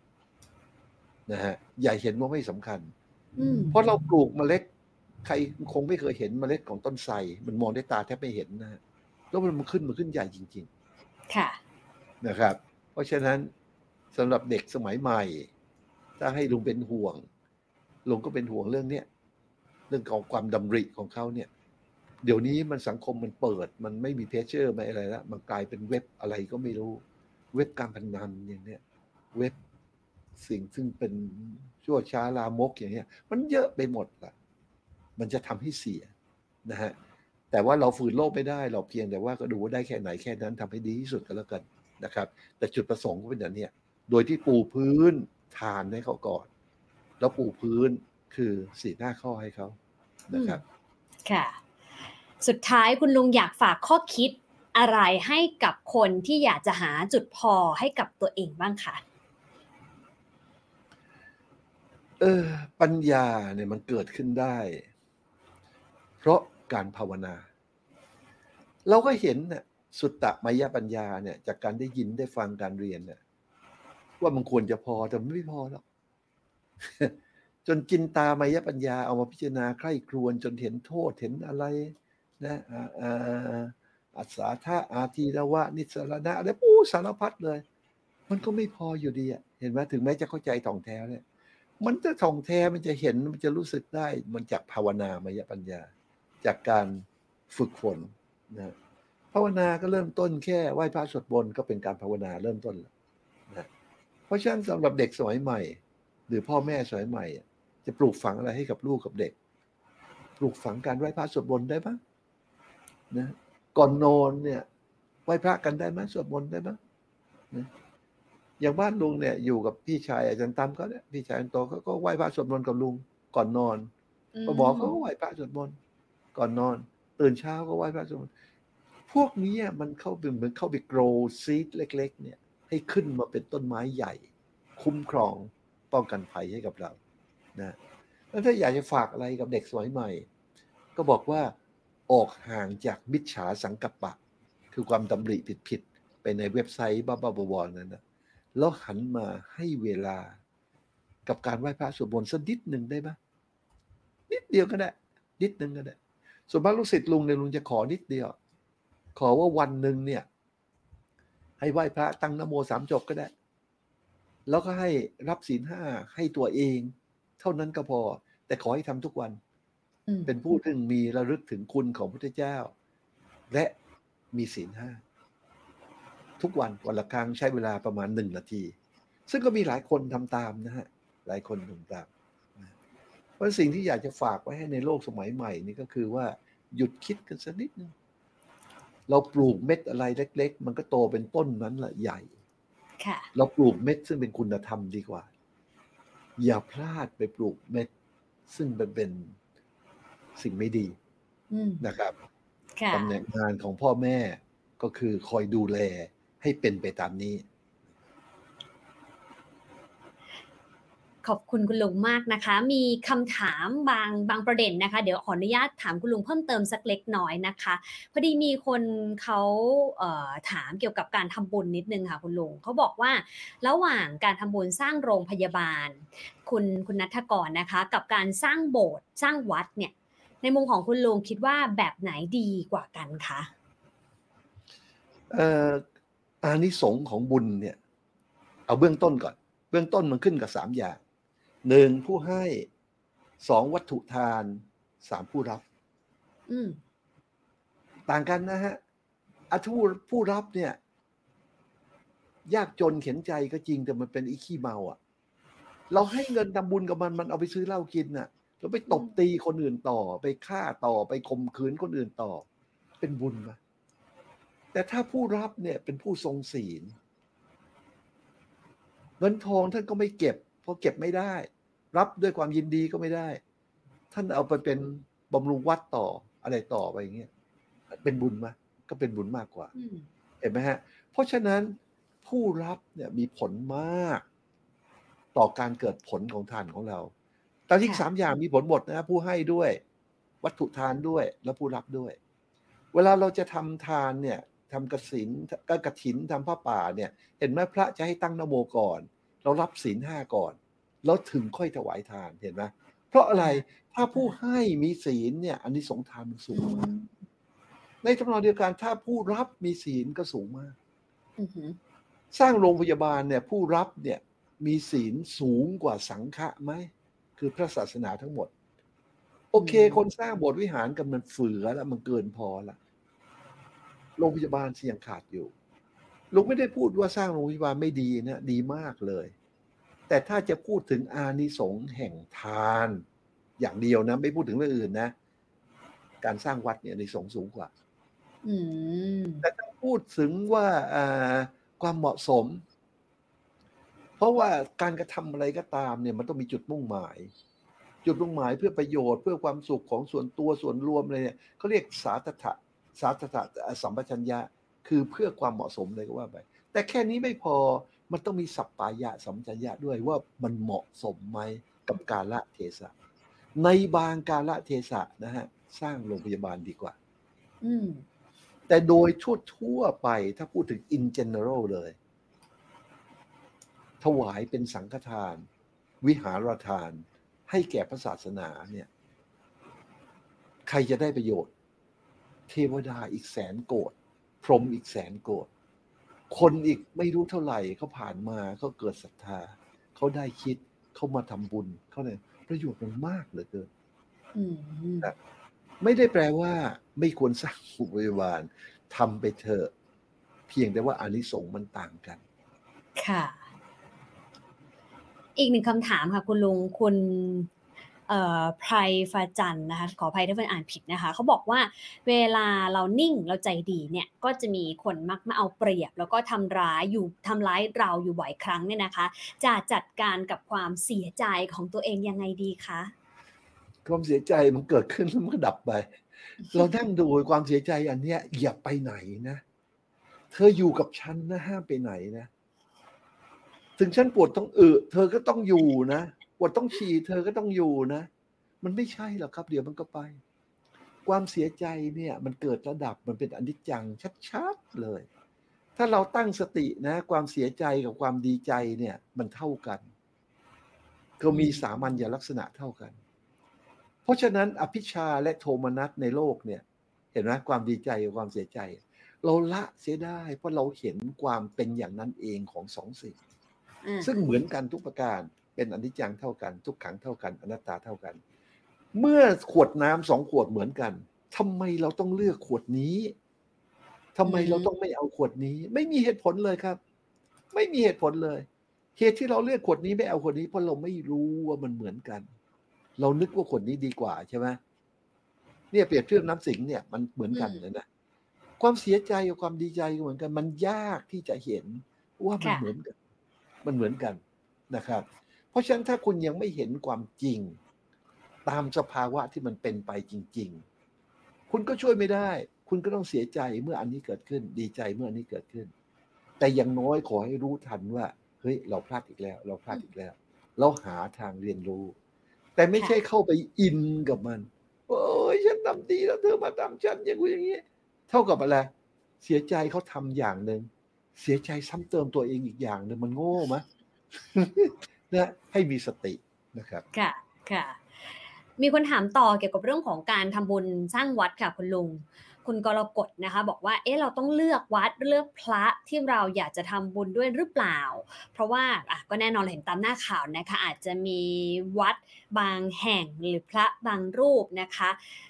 ๆนะฮะอย่าเห็นว่าไม่สำคัญอืมเพราะเราปลูกเมล็ดใครคงไม่เคยเห็นเมล็ดของต้นไทรมันมองด้วยตาแทบไม่เห็นนะฮะแล้วมันมันขึ้นมันขึ้นใหญ่จริงค่ะๆ นะครับ เพราะฉะนั้นสำหรับเด็กสมัยใหม่ ถ้าให้ลุงเป็นห่วง ลุงก็เป็นห่วงเรื่องเนี้ยเรื่องของความดำริของเขาเนี่ย เดี๋ยวนี้มันสังคมมันเปิด มันไม่มีเพจเชอร์ไม่อะไรแล้วมันกลายเป็นเว็บอะไรก็ไม่รู้ เว็บการพนันอย่างเนี้ยเว็บสิ่งซึ่งเป็นชั่วช้าลามกอย่างเงี้ย มันเยอะไปหมดละมันจะทำให้เสียนะฮะแต่ว่าเราฝืนโลกไม่ได้ เราเพียงแต่ว่าก็ดูว่าได้แค่ไหนแค่นั้นทำให้ดีที่สุดก็แล้วกัน นะครับ แต่จุดประสงค์ก็เป็นอย่างเนี้ยโดยที่ปูพื้นฐานให้เขาก่อน แล้วปูพื้นคือสีหน้าข้อให้เขานะครับ ค่ะ สุดท้ายคุณลุงอยากฝากข้อคิดอะไรให้กับคนที่อยากจะหาจุดพอให้กับตัวเองบ้างคะเออปัญญาเนี่ยมันเกิดขึ้นได้ เพราะการภาวนา เราก็เห็นน่ะ สุตตะมยปัญญาเนี่ยจากการได้ยินได้ฟังการเรียนเนี่ยว่ามันควรจะพอแต่ไม่พอหรอกจนจินตามายปัญญาเอามาพิจารณาใคร่ครวญจนเห็นโทษเห็นอะไรนะอัศาธาอาทีระวะ นิสรณะอะไรปู้สารพัดเลย มันก็ไม่พออยู่ดีอะเห็นไหมถึงแม้จะเข้าใจท่องแท้เนี่ยมันจะท่องแท้มันจะเห็นมันจะรู้สึกได้ มันจากภาวนามายปัญญา จากการฝึกฝนนะ ภาวนาก็เริ่มต้นแค่ไหว้พระสวดมนต์ก็เป็นการภาวนาเริ่มต้นแล้วนะเพราะฉะนั้นสำหรับเด็กสมัยใหม่ หรือพ่อแม่สมัยใหม่ จะปลูกฝังอะไรให้กับลูกกับเด็ก ปลูกฝังการไหว้พระสวดมนต์ได้ปะนะก่อนนอนเนี่ยไหว้พระกันได้ไหมสวดมนต์ได้ไหมนะอย่างบ้านลุงเนี่ยอยู่กับพี่ชายอาจารย์ตั้มเขาเนี่ยพี่ชายคนโตเขาก็ไหว้พระสวดมนต์กับลุงก่อนนอนพอบอกเขาก็ไหว้พระสวดมนต์ก่อนนอน ตื่นเช้าก็ไหว้พระสวดมนต์ พวกนี้มันเข้าเป็นเหมือนเข้าไปโกรซีดเล็ก ๆ เนี่ย ให้ขึ้นมาเป็นต้นไม้ใหญ่ คุ้มครองป้องกันภัยให้กับเรานะแล้วถ้าอยากจะฝากอะไรกับเด็กสมัยใหม่ ก็บอกว่าออกห่างจากมิจฉาสังกัปปะ คือความดำริผิดๆไปในเว็บไซต์บ้าๆบอๆนั้นนะแล้วหันมาให้เวลากับการไหว้พระสวดมนต์สักนิดหนึ่งได้ไหมนิดเดียวก็ได้ นิดหนึ่งก็ได้ส่วนมากลูกศิษย์ลุงเนี่ยลุงจะขอนิดเดียว ขอว่าวันหนึ่งเนี่ย ให้ไหว้พระตั้งนโมสามจบก็ได้ แล้วก็ให้รับศีลห้าให้ตัวเอง เท่านั้นก็พอ แต่ขอให้ทำทุกวันอืมเป็นผู้ที่มีระลึกถึงคุณของพระพุทธเจ้า และมีศีลห้าทุกวันวันละครั้งใช้เวลาประมาณหนึ่งนาที ซึ่งก็มีหลายคนทำตามนะฮะ หลายคนทำตามนะเพราะสิ่งที่อยากจะฝากไว้ให้ในโลกสมัยใหม่นี่ก็คือว่าหยุดคิดกันสักนิดนึง เราปลูกเม็ดอะไรเล็ก ๆ มันก็โตเป็นต้นนั้นละใหญ่ค่ะเราปลูกเม็ดซึ่งเป็นคุณธรรมดีกว่า อย่าพลาดไปปลูกเม็ด ซึ่งเป็นเป็นสิ่งไม่ดีอืมนะครับค่ะตำแหน่งงานของพ่อแม่ก็คือคอยดูแลให้เป็นไปตามนี้ ขอบคุณคุณลุงมากนะคะ มีคำถามบางบางประเด็นนะคะ เดี๋ยวขออนุญาตถามคุณลุงเพิ่มเติมสักเล็กน้อยนะคะ พอดีมีคนเขาเถามเกี่ยวกับการทำบุญนิดนึงค่ะคุณลุงเขาบอกว่า ระหว่างการทำบุญสร้างโรงพยาบาล คุณคุณนัทกรนะคะ กับการสร้างโบสถ์สร้างวัดเนี่ย ในมุมของคุณลุงคิดว่าแบบไหนดีกว่ากันคะเอ่ออานิสงส์ของบุญเนี่ย เอาเบื้องต้นก่อน เบื้องต้นมันขึ้นกับสามอย่าง หนึ่งผู้ให้สองวัตถุทานสามผู้รับอืมต่างกันนะฮะอาทูผู้รับเนี่ย ยากจนเข็นใจก็จริงแต่มันเป็นอีขี้เมาอะ เราให้เงินทำบุญกับมันมันเอาไปซื้อเหล้ากินน่ะแล้วไปตบตีคนอื่นต่อ ไปฆ่าต่อไปข่มขืนคนอื่นต่อ เป็นบุญไหมแต่ถ้าผู้รับเนี่ยเป็นผู้ทรงศีลเงินทองท่านก็ไม่เก็บเพราะเก็บไม่ได้ รับด้วยความยินดีก็ไม่ได้ ท่านเอาไปเป็นบำรุงวัดต่ออะไรต่อไปอย่างเงี้ยเป็นบุญไหมก็เป็นบุญมากกว่าอืมเห็นไหมฮะ เพราะฉะนั้นผู้รับเนี่ยมีผลมาก ต่อการเกิดผลของทานของเราแต่ที่สามอย่างมีผลหมดนะผู้ให้ด้วย วัตถุทานด้วยและผู้รับด้วย เวลาเราจะทำทานเนี่ยทำกสินก็กระถินทำผ้าป่าเนี่ย เห็นไหมพระจะให้ตั้งนโมก่อน เรารับศีลห้าก่อน แล้วถึงค่อยถวายทานเห็นไหมเพราะอะไรถ้าผู้ให้มีศีลเนี่ยอันนี้สงส์ทานมันสูงมากในทำนองเดียวกันถ้าผู้รับมีศีลก็สูงมากอือหือสร้างโรงพยาบาลเนี่ย ผู้รับเนี่ยมีศีลสูงกว่าสังฆะไหมคือพระศาสนาทั้งหมด โอเค คนสร้างโบสถ์วิหารกันมันเฟือแล้วมันเกินพอละโรงพยาบาลเสี่ยงขาดอยู่ลุงไม่ได้พูดว่าสร้างโรงพยาบาลไม่ดีนะดีมากเลย แต่ถ้าจะพูดถึงอานิสงส์แห่งทาน อย่างเดียวนะ ไม่พูดถึงเรื่องอื่นนะ การสร้างวัดเนี่ยอานิสงส์สูงกว่าอืมแต่ถ้าพูดถึงว่าอ่าความเหมาะสม เพราะว่าการกระทำอะไรก็ตามเนี่ยมันต้องมีจุดมุ่งหมาย จุดมุ่งหมายเพื่อประโยชน์เพื่อความสุขของส่วนตัวส่วนรวมอะไรเนี่ยเขาเรียกสาธะสาธะสัมปชัญญะ คือเพื่อความเหมาะสมเลยก็ว่าไปแต่แค่นี้ไม่พอ มันต้องมีสัปปายะสัมปชัญญะด้วยว่ามันเหมาะสมไหมกับกาละเทศะ ในบางกาละเทศะนะฮะสร้างโรงพยาบาลดีกว่าอืมแต่โดยทั่วทั่วๆไปถ้าพูดถึง in general เลย ถวายเป็นสังฆทาน วิหารทาน ให้แก่พระศาสนาเนี่ย ใครจะได้ประโยชน์ เทวดาอีกแสนโกรธพรหมอีกแสนโกรธ คนอีกไม่รู้เท่าไหร่เขาผ่านมาเขาเกิดศรัทธาเขาได้คิดเขามาทำบุญเขาเนี่ยประโยชน์มันมากเหลือเกินอืมไม่ได้แปลว่า ไม่ควรสร้างโรงพยาบาลทำไปเถอะเพียงแต่ว่าอานิสงส์มันต่างกัน ค่ะ อีกหนึ่งคำถามค่ะ คุณลุงคุณเอ่อ ไพรฟาจันทร์นะคะขออภัยถ้าเพื่อนอ่านผิดนะคะเขาบอกว่าเวลาเรานิ่งเราใจดีเนี่ยก็จะมีคนมักมาเอาเปรียบ แล้วก็ทำร้ายอยู่ทำร้ายเราอยู่บ่อยครั้งเนี่ยนะคะ จะจัดการกับความเสียใจของตัวเองยังไงดีคะความเสียใจมันเกิดขึ้นแล้วมันก็ดับไป เรานั่งดูความเสียใจอันเนี้ยอย่าไปไหนนะ เธออยู่กับฉันนะห้ามไปไหนนะ ถึงฉันปวดต้องเออเธอก็ต้องอยู่นะ ปวดต้องฉี่เธอก็ต้องอยู่นะ มันไม่ใช่หรอกครับ เดี๋ยวมันก็ไป ความเสียใจเนี่ย มันเกิดระดับมันเป็นอนิจจังชัดๆเลย ถ้าเราตั้งสตินะ ความเสียใจกับความดีใจเนี่ย มันเท่ากันก็มีสามัญลักษณะเท่ากัน เพราะฉะนั้นอภิชาและโทมนัสในโลกเนี่ย เห็นไหมความดีใจกับความเสียใจ เราละเสียได้ เพราะเราเห็นความเป็นอย่างนั้นเองของสองสิ่งอืมซึ่งเหมือนกันทุกประการ เป็นอนิจจังเท่ากัน ทุกขังเท่ากัน อนัตตาเท่ากัน เมื่อขวดน้ำสองขวดเหมือนกันทำไมเราต้องเลือกขวดนี้ทำไมเราต้องไม่เอาขวดนี้ ไม่มีเหตุผลเลยครับ ไม่มีเหตุผลเลยเหตุที่เราเลือกขวดนี้ไม่เอาขวดนี้เพราะเราไม่รู้ว่ามันเหมือนกัน เรานึกว่าขวดนี้ดีกว่าใช่ไหมเนี่ยเปรียบเทียบน้ำสิงเนี่ยมันเหมือนกันเลยนะความเสียใจกับความดีใจก็เหมือนกัน มันยากที่จะเห็นว่ามันค่ะเหมือนกัน มันเหมือนกันนะครับเพ ราะฉะนั้นถ้าคุณยังไม่เห็นความจริง ตามสภาวะที่มันเป็นไปจริง ๆ คุณก็ช่วยไม่ได้ คุณก็ต้องเสียใจเมื่ออันนี้เกิดขึ้น ดีใจเมื่ออันนี้เกิดขึ้น แต่อย่างน้อยขอให้รู้ทันว่าเฮ้ยเราพลาดอีกแล้ว เราพลาดอีกแล้ว เราหาทางเรียนรู้ แต่ไม่ใช่เข้าไปอินกับมันโอ้ยฉันทำดีแล้วเธอมาทำฉันอย่างนี้อย่างนี้เท่ากับอะไรเสียใจเขาทำอย่างหนึ่งเสียใจซ้ำเติมตัวเองอีกอย่างหนึ่งมันโง่ไหม นะให้มีสตินะครับค่ะค่ะมีคนถามต่อเกี่ยวกับเรื่องของการทำบุญสร้างวัดค่ะคุณลุง คุณกรกฎนะคะ บอกว่าเอ๊ะเราต้องเลือกวัดเลือกพระที่เราอยากจะทำบุญด้วยหรือเปล่า เพราะว่าอะก็แน่นอนเราเห็นตามหน้าข่าวนะคะ อาจจะมีวัดบางแห่งหรือพระบางรูปนะคะ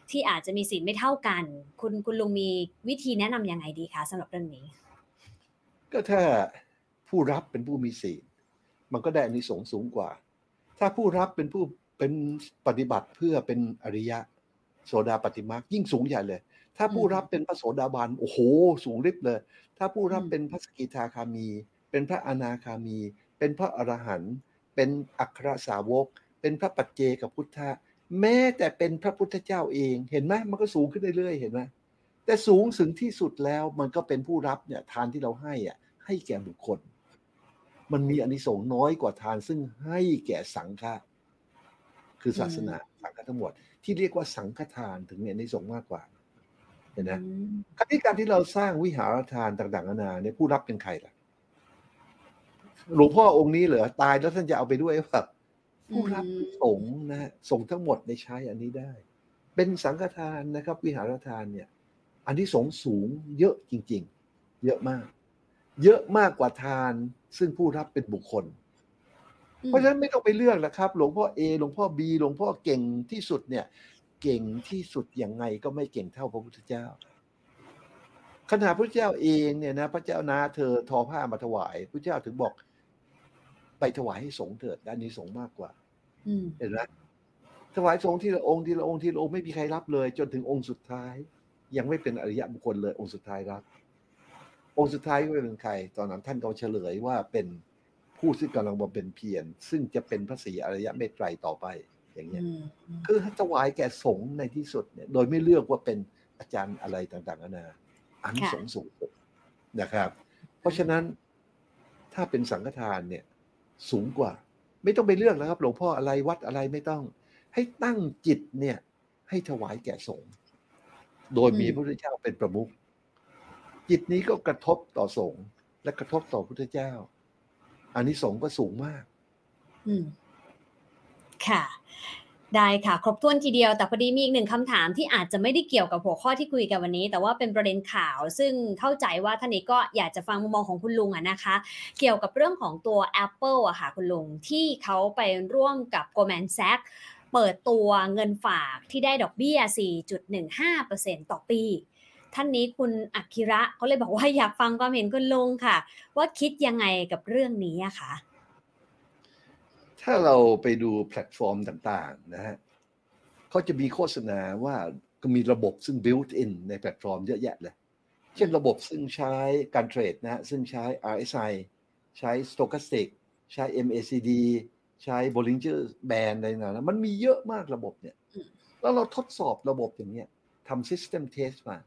ที่อาจจะมีศีลไม่เท่ากัน คุณคุณลุงมีวิธีแนะนำยังไงดีคะสำหรับเรื่องนี้ ก็ถ้าผู้รับเป็นผู้มีศีล มันก็ได้อานิสงส์สูงกว่า ถ้าผู้รับเป็นผู้เป็นปฏิบัติเพื่อเป็นอริยะ โสดาปฏิมายิ่งสูงใหญ่เลย ถ้าผู้รับเป็นพระโสดาบันโอ้โห สูงริบเลย ถ้าผู้รับเป็นพระสกิทาคามี เป็นพระอนาคามี เป็นพระอรหันต์เป็นอัครสาวก เป็นพระปัจเจกับพุทธะแม้แต่เป็นพระพุทธเจ้าเองเห็นไหมมันก็สูงขึ้นเรื่อยๆเห็นไหมแต่สูงถึงที่สุดแล้วมันก็เป็นผู้รับเนี่ยทานที่เราให้อะให้แก่บุคคล มันมีอานิสงส์น้อยกว่าทานซึ่งให้แก่สังฆะคือศาสนาสังฆะทั้งหมด ที่เรียกว่าสังฆทานถึงมีอานิสงส์มากกว่าเห็นไหมครั้การที่เราสร้างวิหารทานต่างๆนานาเนี่ยผู้รับเป็นใครล่ะหลวงพ่อองค์นี้เหรอตายแล้วท่านจะเอาไปด้วยแบบผู้รับสงฆ์นะฮะสงฆ์ทั้งหมดในใช้อันนี้ได้ เป็นสังฆทานนะครับ วิหารทานเนี่ย อันที่สงสูงเยอะจริง ๆ เยอะมาก เยอะมากกว่าทาน ซึ่งผู้รับเป็นบุคคล เพราะฉะนั้นไม่ต้องไปเลือกแล้วครับ หลวงพ่อเอหลวงพ่อบีหลวงพ่อเก่งที่สุดเนี่ย เก่งที่สุดอย่างไงก็ไม่เก่งเท่าพระพุทธเจ้าขณะพระเจ้าเองเนี่ยนะพระเจ้านาเธอทอผ้ามาถวายพระเจ้าถึงบอก ไปถวายให้สงฆ์เถิดด้านนี้สงฆ์มากกว่าเห็นไหมถวายสงฆ์ที่ละองค์ที่ละองค์ที่ละองค์ไม่มีใครรับเลย จนถึงองค์สุดท้าย ยังไม่เป็นอริยะบุคคลเลยองค์สุดท้ายรับ องค์สุดท้ายก็เป็นใคร ตอนนั้นท่านก็เฉลยว่าเป็นผู้ที่กำลังบำเพ็ญเพียรซึ่งจะเป็นพระศรีอริยะเมตไตรต่อไปอย่างเงี้ยคือถวายแก่สงฆ์ในที่สุดเนี่ย โดยไม่เลือกว่าเป็นอาจารย์อะไรต่างๆนานาอันสงสูงนะครับ เพราะฉะนั้นถ้าเป็นสังฆทานเนี่ย สูงกว่า ไม่ต้องไปเลือกแล้วครับ หลวงพ่ออะไรวัดอะไรไม่ต้อง ให้ตั้งจิตเนี่ย ให้ถวายแก่สงฆ์โดยมีพระพุทธเจ้าเป็นประมุข จิตนี้ก็กระทบต่อสงฆ์และกระทบต่อพุทธเจ้า อันนี้สงฆ์ก็สูงมาก อืมค่ะได้ค่ะ ครบถ้วนทีเดียวแต่พอดีมีอีกหนึ่งคำถามที่อาจจะไม่ได้เกี่ยวกับหัวข้อที่คุยกันวันนี้ แต่ว่าเป็นประเด็นข่าว ซึ่งเข้าใจว่าท่านนี้ก็อยากจะฟังมุมมองของคุณลุงอะนะคะ เกี่ยวกับเรื่องของตัว Apple อะค่ะคุณลุง ที่เขาไปร่วมกับ Goldman Sachs เปิดตัวเงินฝากที่ได้ดอกเบี้ย 4.15%ต่อปี ท่านนี้คุณอักคิระเขาเลยบอกว่าอยากฟังความเห็นคุณลุงค่ะ ว่าคิดยังไงกับเรื่องนี้อะคะถ้าเราไปดูแพลตฟอร์มต่างๆนะฮะเขาจะมีโฆษณาว่าก็มีระบบซึ่ง built in ในแพลตฟอร์มเยอะแยะเลย เช่นระบบซึ่งใช้การเทรดนะฮะซึ่งใช้ RSI ใช้ Stochastic ใช้ MACD ใช้ Bollinger Band อะไรต่างๆมันมีเยอะมากระบบเนี่ย แล้วเราทดสอบระบบอย่างเนี้ยทำ system test มา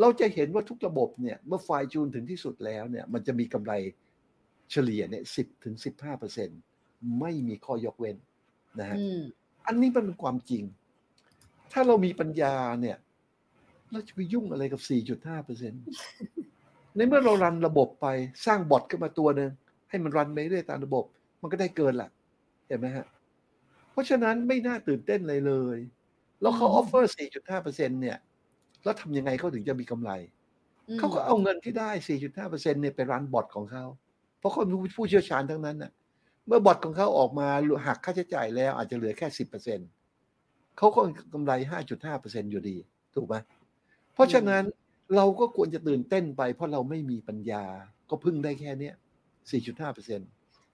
เราจะเห็นว่าทุกระบบเนี่ยเมื่อไฟจูนถึงที่สุดแล้วเนี่ยมันจะมีกำไรเฉลี่ยเนี่ยสิบถึงสิบห้าเปอร์เซ็นต์ไม่มีข้อยกเว้นนะฮะอันนี้มันเป็นความจริง ถ้าเรามีปัญญาเนี่ยเราจะไปยุ่งอะไรกับ 4.5เปอร์เซ็นต์ในเมื่อเรารันระบบไปสร้างบอทขึ้นมาตัวหนึ่งให้มัน run ไปเรื่อยตามระบบ มันก็ได้เกินแหละเห็นไหมฮะ เพราะฉะนั้นไม่น่าตื่นเต้นเลยเลย แล้วเขา offer 4.5เปอร์เซ็นต์เนี่ย แล้วทำยังไงเขาถึงจะมีกำไร เขาก็เอาเงินที่ได้ 4.5เปอร์เซ็นต์เนี่ยไป run bot ของเขา เพราะเขาเป็นผู้เชี่ยวชาญทั้งนั้นน่ะ เมื่อ bot ของเขาออกมาหักค่าใช้จ่ายแล้วอาจจะเหลือแค่สิบเปอร์เซ็นต์เขาก็กำไรห้าจุดห้าเปอร์เซ็นต์อยู่ดี ถูกไหมเพราะฉะนั้นเราก็ควรจะตื่นเต้นไป เพราะเราไม่มีปัญญา ก็พึ่งได้แค่เนี้ยสี่จุดห้าเปอร์เซ็น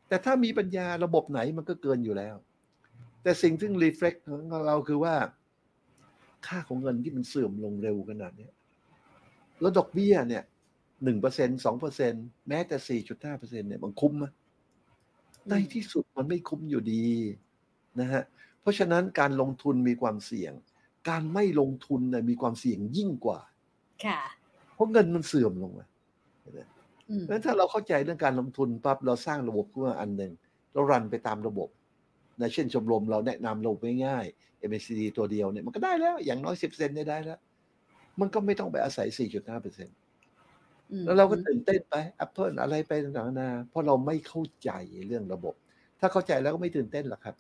แต่ถ้ามีปัญญาระบบไหนมันก็เกินอยู่แล้ว แต่สิ่งที่รีเฟล็กของเราคือว่า ค่าของเงินที่มันเสื่อมลงเร็วขนาดนี้แล้วดอกเบี้ยเนี่ยหนึ่งเปอร์เซ็นสองเปอร์เซ็นแม้แต่สี่จุดห้าเปอร์เซ็นเนี่ยมันคุ้มไหมในที่สุดมันไม่คุ้มอยู่ดีนะฮะเพราะฉะนั้นการลงทุนมีความเสี่ยง การไม่ลงทุนนะมีความเสี่ยงยิ่งกว่า ค่ะ เพราะเงินมันเสื่อมลงมาเพราะถ้าเราเข้าใจเรื่องการลงทุนปั๊บเราสร้างระบบขึ้นมาอันหนึ่งเรารันไปตามระบบ นะเช่นชมรมเราแนะนำระบบง่ายๆ MACD ตัวเดียวเนี่ยมันก็ได้แล้ว อย่างน้อยสิบเซนได้แล้ว มันก็ไม่ต้องไปอาศัย 4.5เปอร์เซ็นต์แล้วเราก็ตื่นเต้นไป Apple อะไรไปต่างๆนาเพราะเราไม่เข้าใจเรื่องระบบ ถ้าเข้าใจแล้วก็ไม่ตื่นเต้นหรอกครับ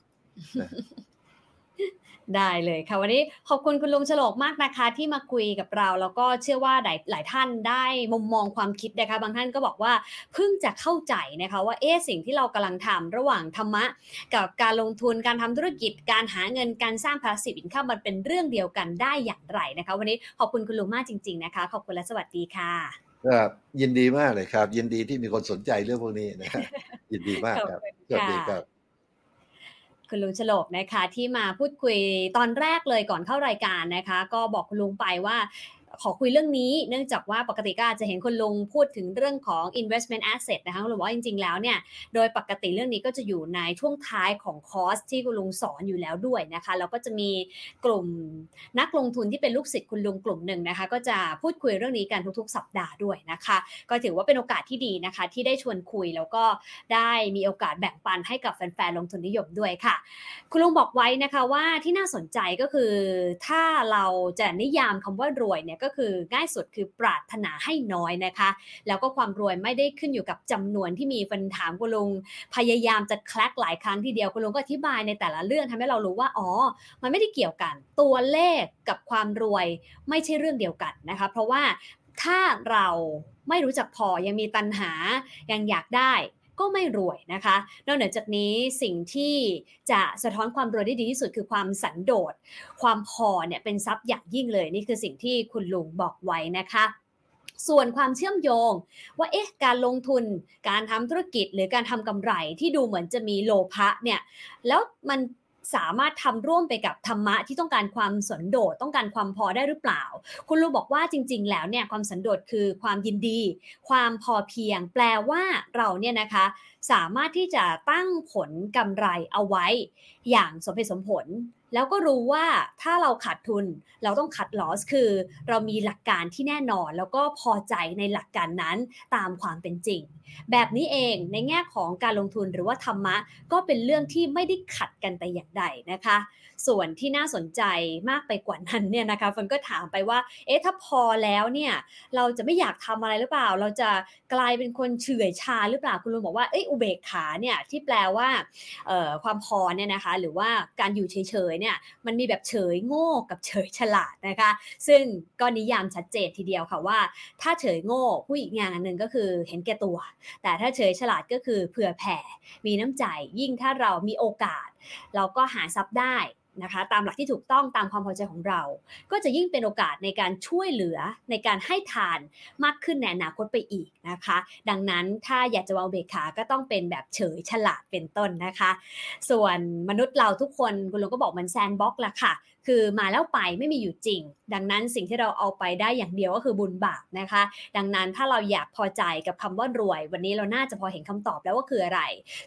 ได้เลยค่ะวันนี้ขอบคุณคุณลุงฉลกมากนะคะ ที่มาคุยกับเรา แล้วก็เชื่อว่าหลายหลายท่านได้มุมมองความคิดนะคะ บางท่านก็บอกว่าเพิ่งจะเข้าใจนะคะว่าเอ๊สิ่งที่เรากำลังทำระหว่างธรรมะ กับการลงทุนการทำธุรกิจ การหาเงินการสร้างพาสซีฟอินคัมมันเป็นเรื่องเดียวกันได้อย่างไรนะคะ วันนี้ขอบคุณคุณลุงมากจริง ๆนะคะ ขอบคุณและสวัสดีค่ะครับยินดีมากเลยครับ ยินดีที่มีคนสนใจเรื่องพวกนี้นะครับยินดีมากครับสวัสดีครับ คุณลุงฉลบนะคะที่มาพูดคุยตอนแรกเลยก่อนเข้ารายการนะคะ ก็บอกคุณลุงไปว่า ขอคุยเรื่องนี้ เนื่องจากว่าปกติก็อาจจะเห็นคุณลุงพูดถึงเรื่องของ investment asset นะคะหรือว่าจริง ๆ แล้วเนี่ย โดยปกติเรื่องนี้ก็จะอยู่ในช่วงท้ายของคอร์สที่คุณลุงสอนอยู่แล้วด้วยนะคะ แล้วก็จะมีกลุ่มนักลงทุนที่เป็นลูกศิษย์คุณลุงกลุ่มหนึ่งนะคะ ก็จะพูดคุยเรื่องนี้กันทุกๆ สัปดาห์ด้วยนะคะ ก็ถือว่าเป็นโอกาสที่ดีนะคะ ที่ได้ชวนคุยแล้วก็ได้มีโอกาสแบ่งปันให้กับแฟนๆลงทุนนิยมด้วยค่ะ คุณลุงบอกไว้นะคะว่าที่น่าสนใจก็คือถ้าเราจะนิยามคำว่ารวยเนี่ยก็คือง่ายสุดคือปรารถนาให้น้อยนะคะ แล้วก็ความรวยไม่ได้ขึ้นอยู่กับจำนวนที่มีฟันถามคุณลุงพยายามจะคลักหลายครั้งทีเดียวคุณลุงก็อธิบายในแต่ละเรื่องทำให้เรารู้ว่าอ๋อ มันไม่ได้เกี่ยวกัน ตัวเลขกับความรวยไม่ใช่เรื่องเดียวกันนะคะ เพราะว่าถ้าเราไม่รู้จักพอยังมีตัณหายังอยากได้ ก็ไม่รวยนะคะ นอกเหนือจากนี้สิ่งที่จะสะท้อนความรวยได้ดีที่สุดคือความสันโดษ ความพอเนี่ยเป็นทรัพย์อย่างยิ่งเลยนี่คือสิ่งที่คุณลุงบอกไว้นะคะส่วนความเชื่อมโยงว่าเอ๊ะการลงทุนการทำธุรกิจหรือการทำกำไรที่ดูเหมือนจะมีโลภะเนี่ยแล้วมัน สามารถทำร่วมไปกับธรรมะที่ต้องการความสันโดษต้องการความพอได้หรือเปล่า คุณลุงบอกว่าจริง ๆ แล้วเนี่ยความสันโดษคือความยินดี ความพอเพียง แปลว่าเราเนี่ยนะคะสามารถที่จะตั้งผลกำไรเอาไว้ อย่างสมเหตุสมผล แล้วก็รู้ว่าถ้าเราขาดทุนเราต้องคัดลอสคือ เรามีหลักการที่แน่นอน แล้วก็พอใจในหลักการนั้นตามความเป็นจริง แบบนี้เองในแง่ของการลงทุนหรือว่าธรรมะ ก็เป็นเรื่องที่ไม่ได้ขัดกันแต่อย่างใดนะคะ ส่วนที่น่าสนใจมากไปกว่านั้นเนี่ยนะคะฟันก็ถามไปว่าเอ๊ะถ้าพอแล้วเนี่ยเราจะไม่อยากทำอะไรหรือเปล่า เราจะกลายเป็นคนเฉื่อยชาหรือเปล่าคุณลุงบอกว่าเอ้ยอุเบกขาเนี่ยที่แปลว่าความพอเนี่ยนะคะหรือว่าการอยู่เฉยเนี่ยมันมีแบบเฉยโง่กับเฉยฉลาดนะคะ ซึ่งก็นิยามชัดเจนทีเดียวค่ะว่า ถ้าเฉยโง่ผู้อีกอย่างหนึ่งก็คือเห็นแก่ตัว แต่ถ้าเฉยฉลาดก็คือเผื่อแผ่ มีน้ำใจยิ่งถ้าเรามีโอกาส เราก็หาทรัพย์ได้ นะคะตามหลักที่ถูกต้องตามความพอใจของเรา ก็จะยิ่งเป็นโอกาสในการช่วยเหลือในการให้ทานมากขึ้นในอนาคตไปอีกนะคะ ดังนั้นถ้าอยากจะวางเบรกขาก็ต้องเป็นแบบเฉยฉลาดเป็นต้นนะคะ ส่วนมนุษย์เราทุกคนคุณลุงก็บอกมันแซนบ็อกละค่ะ คือมาแล้วไปไม่มีอยู่จริง ดังนั้นสิ่งที่เราเอาไปได้อย่างเดียวก็คือบุญบาปนะคะ ดังนั้นถ้าเราอยากพอใจกับคำว่ารวย วันนี้เราน่าจะพอเห็นคำตอบแล้วว่าคืออะไร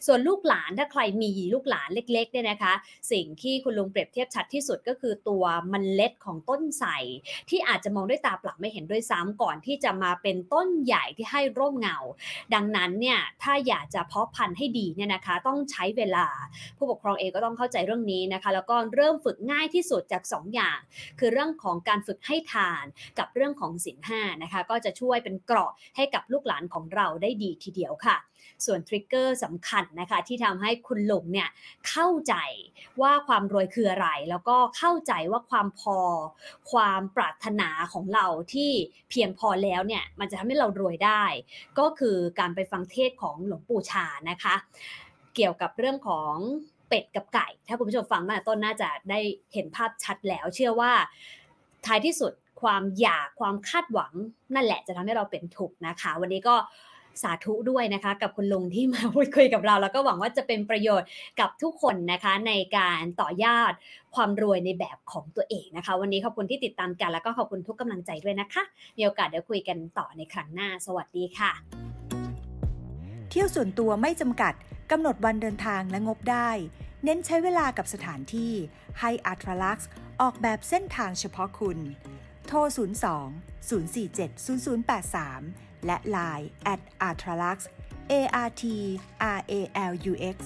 ส่วนลูกหลานถ้าใครมีลูกหลานเล็กๆเนี่ยนะคะ สิ่งที่คุณลุงเปรียบเทียบชัดที่สุดก็คือตัวมันเล็ดของต้นไทรที่อาจจะมองด้วยตาเปล่าไม่เห็นด้วยซ้ำก่อนที่จะมาเป็นต้นใหญ่ที่ให้ร่มเงา ดังนั้นเนี่ยถ้าอยากจะเพาะพันธุ์ให้ดีเนี่ยนะคะ ต้องใช้เวลา ผู้ปกครองเองก็ต้องเข้าใจเรื่องนี้นะคะ แล้วก็เริ่มฝึกง่ายที่สุดจาก2ออย่าง คือเรื่องของการฝึกให้ทานกับเรื่องของสินห้านะคะ ก็จะช่วยเป็นเกราะให้กับลูกหลานของเราได้ดีทีเดียวค่ะ ส่วนทริกเกอร์สำคัญนะคะที่ทำให้คุณหลงเนี่ยเข้าใจว่าความรวยคืออะไร แล้วก็เข้าใจว่าความพอ ความปรารถนาของเราที่เพียงพอแล้วเนี่ยมันจะทำให้เรารวยได้ ก็คือการไปฟังเทศของหลวงปู่ชานะคะ เกี่ยวกับเรื่องของ เป็ดกับไก่ ถ้าคุณผู้ชมฟังมาต้นน่าจะได้เห็นภาพชัดแล้วเชื่อว่าท้ายที่สุดความอยากความคาดหวังนั่นแหละจะทำให้เราเป็นทุกข์นะคะ วันนี้ก็สาธุด้วยนะคะ กับคุณลุงที่มาพูดคุยกับเรา แล้วก็หวังว่าจะเป็นประโยชน์กับทุกคนนะคะในการต่อยอดความรวยในแบบของตัวเองนะคะ วันนี้ขอบคุณที่ติดตามกัน แล้วก็ขอบคุณทุกกำลังใจด้วยนะคะมีโอกาสเดี๋ยวคุยกันต่อในครั้งหน้า สวัสดีค่ะ เที่ยวส่วนตัวไม่จำกัด กำหนดวันเดินทางและงบได้ เน้นใช้เวลากับสถานที่ให้อัตรลักษ์ออกแบบเส้นทางเฉพาะคุณ โทร 02 047 0083 และ Line at a r t r a l u x A R T R A L U X